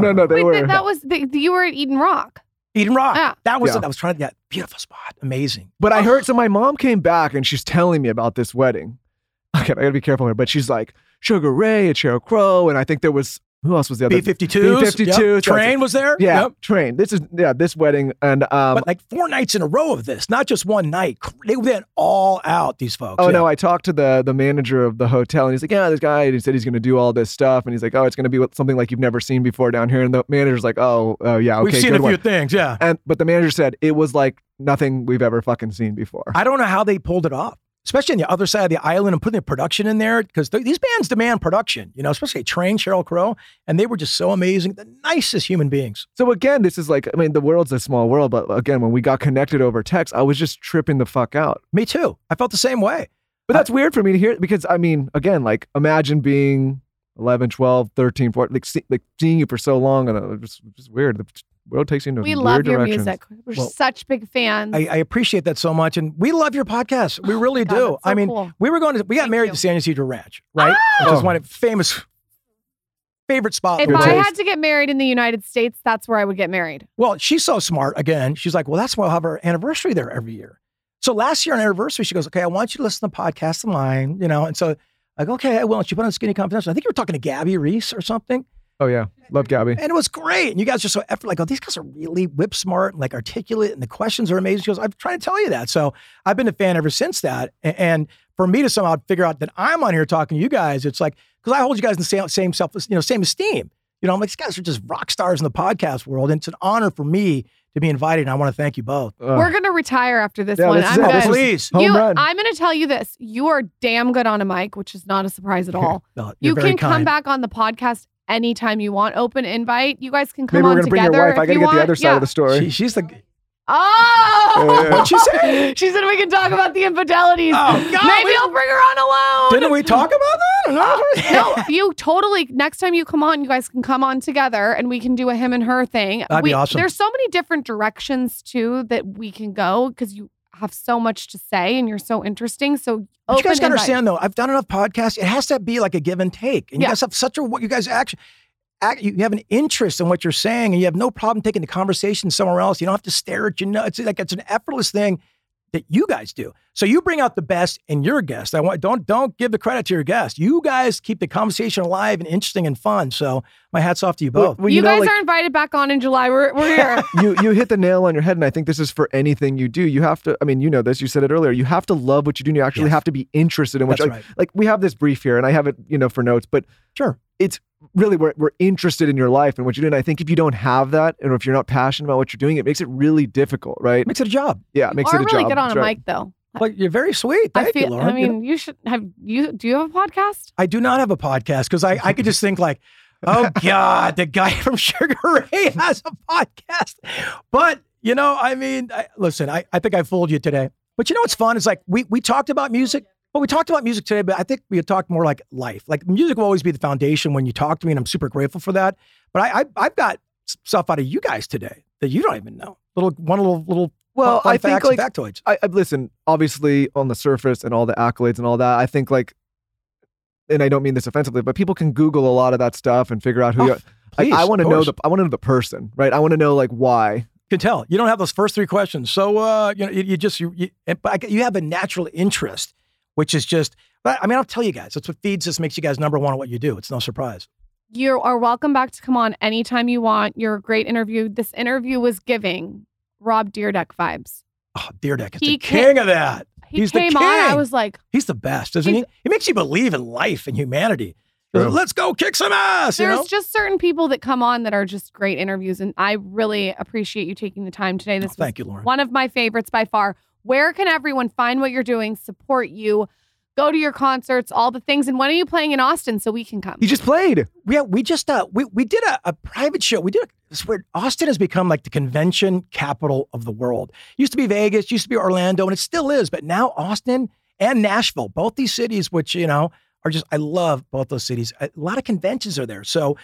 no, no, they Wait, were. that, that was the, you were at Eden Rock. Eden Rock. Yeah. That was Yeah. it. I was trying to get beautiful spot. Amazing. But I oh. heard so my mom came back and she's telling me about this wedding. Okay, I gotta be careful here, but she's like Sugar Ray and Sheryl Crow, and I think there was who else was the other B 52s. B-52s, Train was there. Yeah, Yep. train. This is yeah, this wedding and um. But like four nights in a row of this, not just one night. They went all out, these folks. Oh Yeah. no! I talked to the the manager of the hotel, and he's like, "Yeah, this guy." He said he's going to do all this stuff, and he's like, "Oh, it's going to be something like you've never seen before down here." And the manager's like, "Oh, uh, yeah, okay, We've seen a few things. Yeah. And but the manager said it was like nothing we've ever fucking seen before. I don't know how they pulled it off, especially on the other side of the island and putting the production in there because these bands demand production, you know, especially Train, Sheryl Crow, and they were just so amazing. The nicest human beings. So again, this is like, I mean, the world's a small world, but again, when we got connected over text, I was just tripping the fuck out. Me too. I felt the same way. But that's weird for me to hear because I mean, again, like imagine being 11, 12, 13, 14, like, see, like seeing you for so long and it's just, just weird. The world takes you into We weird love your directions. music. We're Well, such big fans. I, I appreciate that so much. And we love your podcast. We Oh, really God, do. that's so I mean, cool. we were going to, we got Thank married you. at San Ysidro Ranch, right? Which is Oh. one of famous favorite spot. if in the Good I taste. had to get married in the United States, that's where I would get married. Well, she's so smart. Again, she's like, well, that's why we'll have our anniversary there every year. So last year on anniversary, she goes, okay, I want you to listen to the podcast of mine, you know. And so I go, okay, I will. And she put on Skinny Confidential. I think you were talking to Gabby Reece or something. Oh yeah, love Gabby. And it was great. And you guys are so effort like, oh, these guys are really whip smart and like articulate, and the questions are amazing. She goes, I'm trying to tell you that. So I've been a fan ever since that. A- And for me to somehow figure out that I'm on here talking to you guys, it's like because I hold you guys in the same same self, you know, same esteem. You know, I'm like, these guys are just rock stars in the podcast world. And it's an honor for me to be invited. And I want to thank you both. Ugh. We're gonna retire after this Yeah, one. this I'm it. good. This Please. you. I'm gonna tell you this. You are damn good on a mic, which is not a surprise at all. No, you're you can come back on the podcast anytime you want. Open invite. You guys can come Maybe we're on gonna bring your wife. I gotta you get the other side yeah. of the story. She, she's the. Oh, What'd she say? she said we can talk about the infidelities. Oh, God, Maybe we- I'll bring her on alone. Didn't we talk about that? Uh, or not? no, you totally. Next time you come on, you guys can come on together, and we can do a him and her thing. That'd be awesome. There's so many different directions too that we can go because you have so much to say and you're so interesting. So you guys got to understand though, I've done enough podcasts. It has to be like a give and take. And you Yeah. guys have such a what you guys actually act, you have an interest in what you're saying and you have no problem taking the conversation somewhere else. You don't have to stare at your notes. It's like it's an effortless thing that you guys do. So you bring out the best in your guest. I want don't don't give the credit to your guest. You guys keep the conversation alive and interesting and fun. So my hats off to you both. Well, you, know, guys like, are invited back on in July. We're, we're here. you you hit the nail on your head, and I think this is for anything you do. You have to. I mean, you know this. You said it earlier. You have to love what you do. and You actually Yes. have to be interested in what. That's like, right. like we have this brief here, and I have it, you know, for notes. But Sure. It's really we're we're interested in your life and what you do. And I think if you don't have that, and if you're not passionate about what you're doing, it makes it really difficult, right? Makes it a job. Yeah, it makes you are it a really job. good on That's a right. mic, though. But you're very sweet. I Thank feel. you, Lauryn. I mean, you should have you. Do you have a podcast? I do not have a podcast because I, I could just think like, oh God, the guy from Sugar Ray has a podcast. But you know, I mean, I, listen, I, I think I fooled you today. But you know what's fun is like we we talked about music. Well, we talked about music today, but I think we talked more like life. Like music will always be the foundation when you talk to me, and I'm super grateful for that. But I, I I've got stuff out of you guys today that you don't even know. Little one little little Well, I think like factoids. I, I listen. Obviously, on the surface and all the accolades and all that, I think like, and I don't mean this offensively, but people can Google a lot of that stuff and figure out who. Oh, you are. Please, I want to know the. I want to know the person, right? I want to know like why. can tell you don't have those first three questions. So uh, you know, you, you just you, you, but I- you have a natural interest, which is just. But I mean, I'll tell you guys, that's what feeds us, makes you guys number one at what you do. It's no surprise. You are welcome back to come on anytime you want. You're a great interview. This interview was giving Rob Dyrdek vibes. Oh, Deerdeck is He the ca- king of that. He He's the came on. I was like, He's the best, isn't he? He's- He makes you believe in life and humanity. True. Let's go kick some ass. You there's know? just certain people that come on that are just great interviews, and I really appreciate you taking the time today. Oh, this Oh, thank you, Lauryn. one of my favorites by far. Where can everyone find what you're doing, support you, go to your concerts, all the things? And when are you playing in Austin so we can come? You just played. Yeah, we just uh we we did a, a private show. We did a, it's weird. Austin has become like the convention capital of the world. Used to be Vegas, used to be Orlando, and it still is. But now Austin and Nashville, both these cities, which you know are just I love both those cities. A lot of conventions are there. So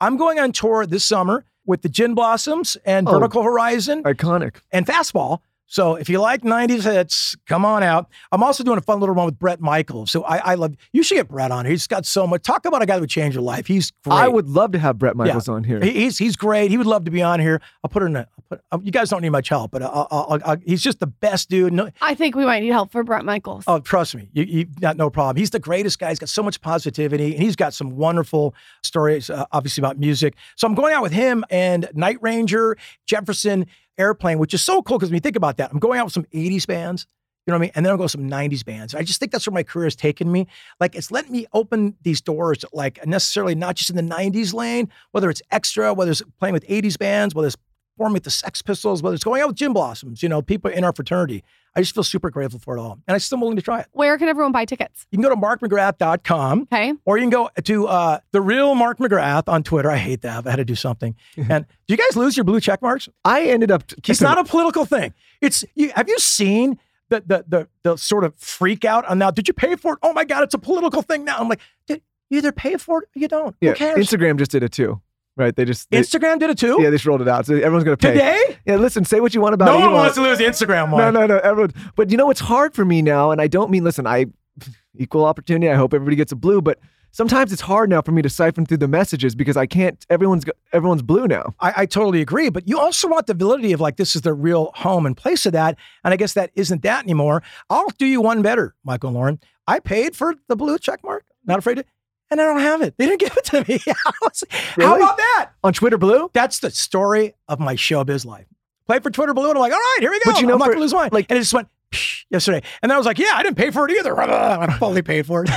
I'm going on tour this summer with the Gin Blossoms and Oh. Vertical Horizon Iconic. and Fastball. So if you like 90s hits, come on out. I'm also doing a fun little one with Bret Michaels. So I, I love, you should get Bret on here. He's got so much. Talk about a guy that would change your life. He's great. I would love to have Bret Michaels on here. He- He's he's great. He would love to be on here. I'll put her in a. I'll put, uh, you guys don't need much help, but I'll, I'll, I'll, he's just the best dude. No, I think we might need help for Bret Michaels. oh, trust me, you, you got no problem. He's the greatest guy. He's got so much positivity, and he's got some wonderful stories, uh, obviously about music. So I'm going out with him and Night Ranger, Jefferson Airplane, which is so cool because when you think about that, I'm going out with some 80s bands. You know what I mean? And then I'll go some 90s bands. I just think that's where my career has taken me. Like it's letting me open these doors, like necessarily not just in the 90s lane, whether it's extra, whether it's playing with 80s bands, whether it's performing with the Sex Pistols, whether it's going out with Gin Blossoms, you know, people in our fraternity. I just feel super grateful for it all. And I'm still willing to try it. Where can everyone buy tickets? You can go to markmcgrath.com Okay. or you can go to uh, the real Mark McGrath on Twitter. I hate that. but I had to do something. and do you guys lose your blue check marks? I ended up keeping. It's not a political thing. It's you, have you seen the, the the the sort of freak out on now? Did you pay for it? Oh my God, it's a political thing now. I'm like, you either pay for it or you don't? yeah, Who cares? Instagram just did it too, right? They just they, Instagram did it too. yeah, they just rolled it out, so everyone's gonna pay. Today, Yeah, listen, say what you want about no one wants to lose the Instagram one. No, no, no. Everyone, but you know what's hard for me now, and I don't mean listen. I equal opportunity. I hope everybody gets a blue, but sometimes it's hard now for me to siphon through the messages because I can't. Everyone's everyone's blue now. I, I totally agree. But you also want the validity of like this is the real home and place of that. And I guess that isn't that anymore. I'll do you one better, Michael and Lauryn. I paid for the blue check mark. Not afraid to. And I don't have it. They didn't give it to me. I was like, How about that? On Twitter Blue? That's the story of my showbiz life. Play for Twitter Blue, and I'm like, all right, here we go. But you know I'm not gonna lose mine. like- and it just went psh, yesterday. And then I was like, yeah, I didn't pay for it either. I fully paid for it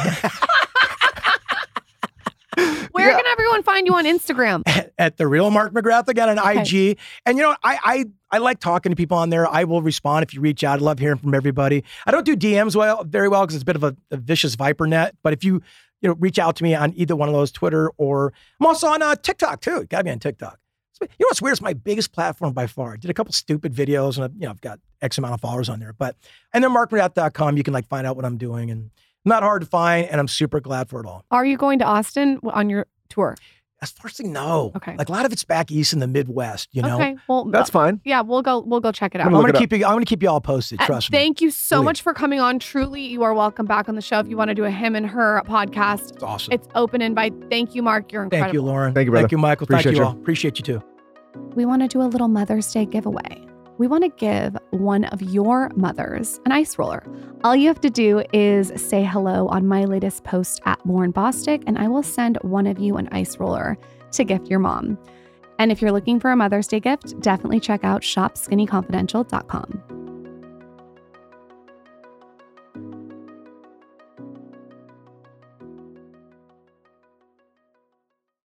Where Yeah. can everyone find you on Instagram? at the real Mark McGrath again on Okay. IG. And you know, I I I like talking to people on there. I will respond if you reach out. I love hearing from everybody. I don't do DMs well very well because it's a bit of a, a vicious viper net. But if you you know reach out to me on either one of those, Twitter or I'm also on uh, TikTok too. Got me on TikTok. You know what's weird? It's my biggest platform by far. I did a couple stupid videos and I've, you know I've got X amount of followers on there. But and then markmcgrath.com, you can like find out what I'm doing and not hard to find. And I'm super glad for it all. Are you going to Austin on your tour? As far as I know, Okay. like a lot of it's back east in the Midwest. You know, Okay. Well, That's fine. yeah, we'll go. We'll go check it out. I'm I'm gonna it keep you. I'm gonna keep you all posted. Uh, Trust me. Thank you so Please. much for coming on. Truly, you are welcome back on the show. If you want to do a him and her podcast, It's awesome. it's open invite. Thank you, Mark. You're incredible. Thank you, Lauryn. Thank you, brother. Thank you, Michael. Appreciate Thank you you. all. Appreciate you too. we want to do a little Mother's Day giveaway. We want to give one of your mothers an ice roller. All you have to do is say hello on my latest post at Lauryn Bosstick, and I will send one of you an ice roller to gift your mom. And if you're looking for a Mother's Day gift, definitely check out shopskinnyconfidential.com.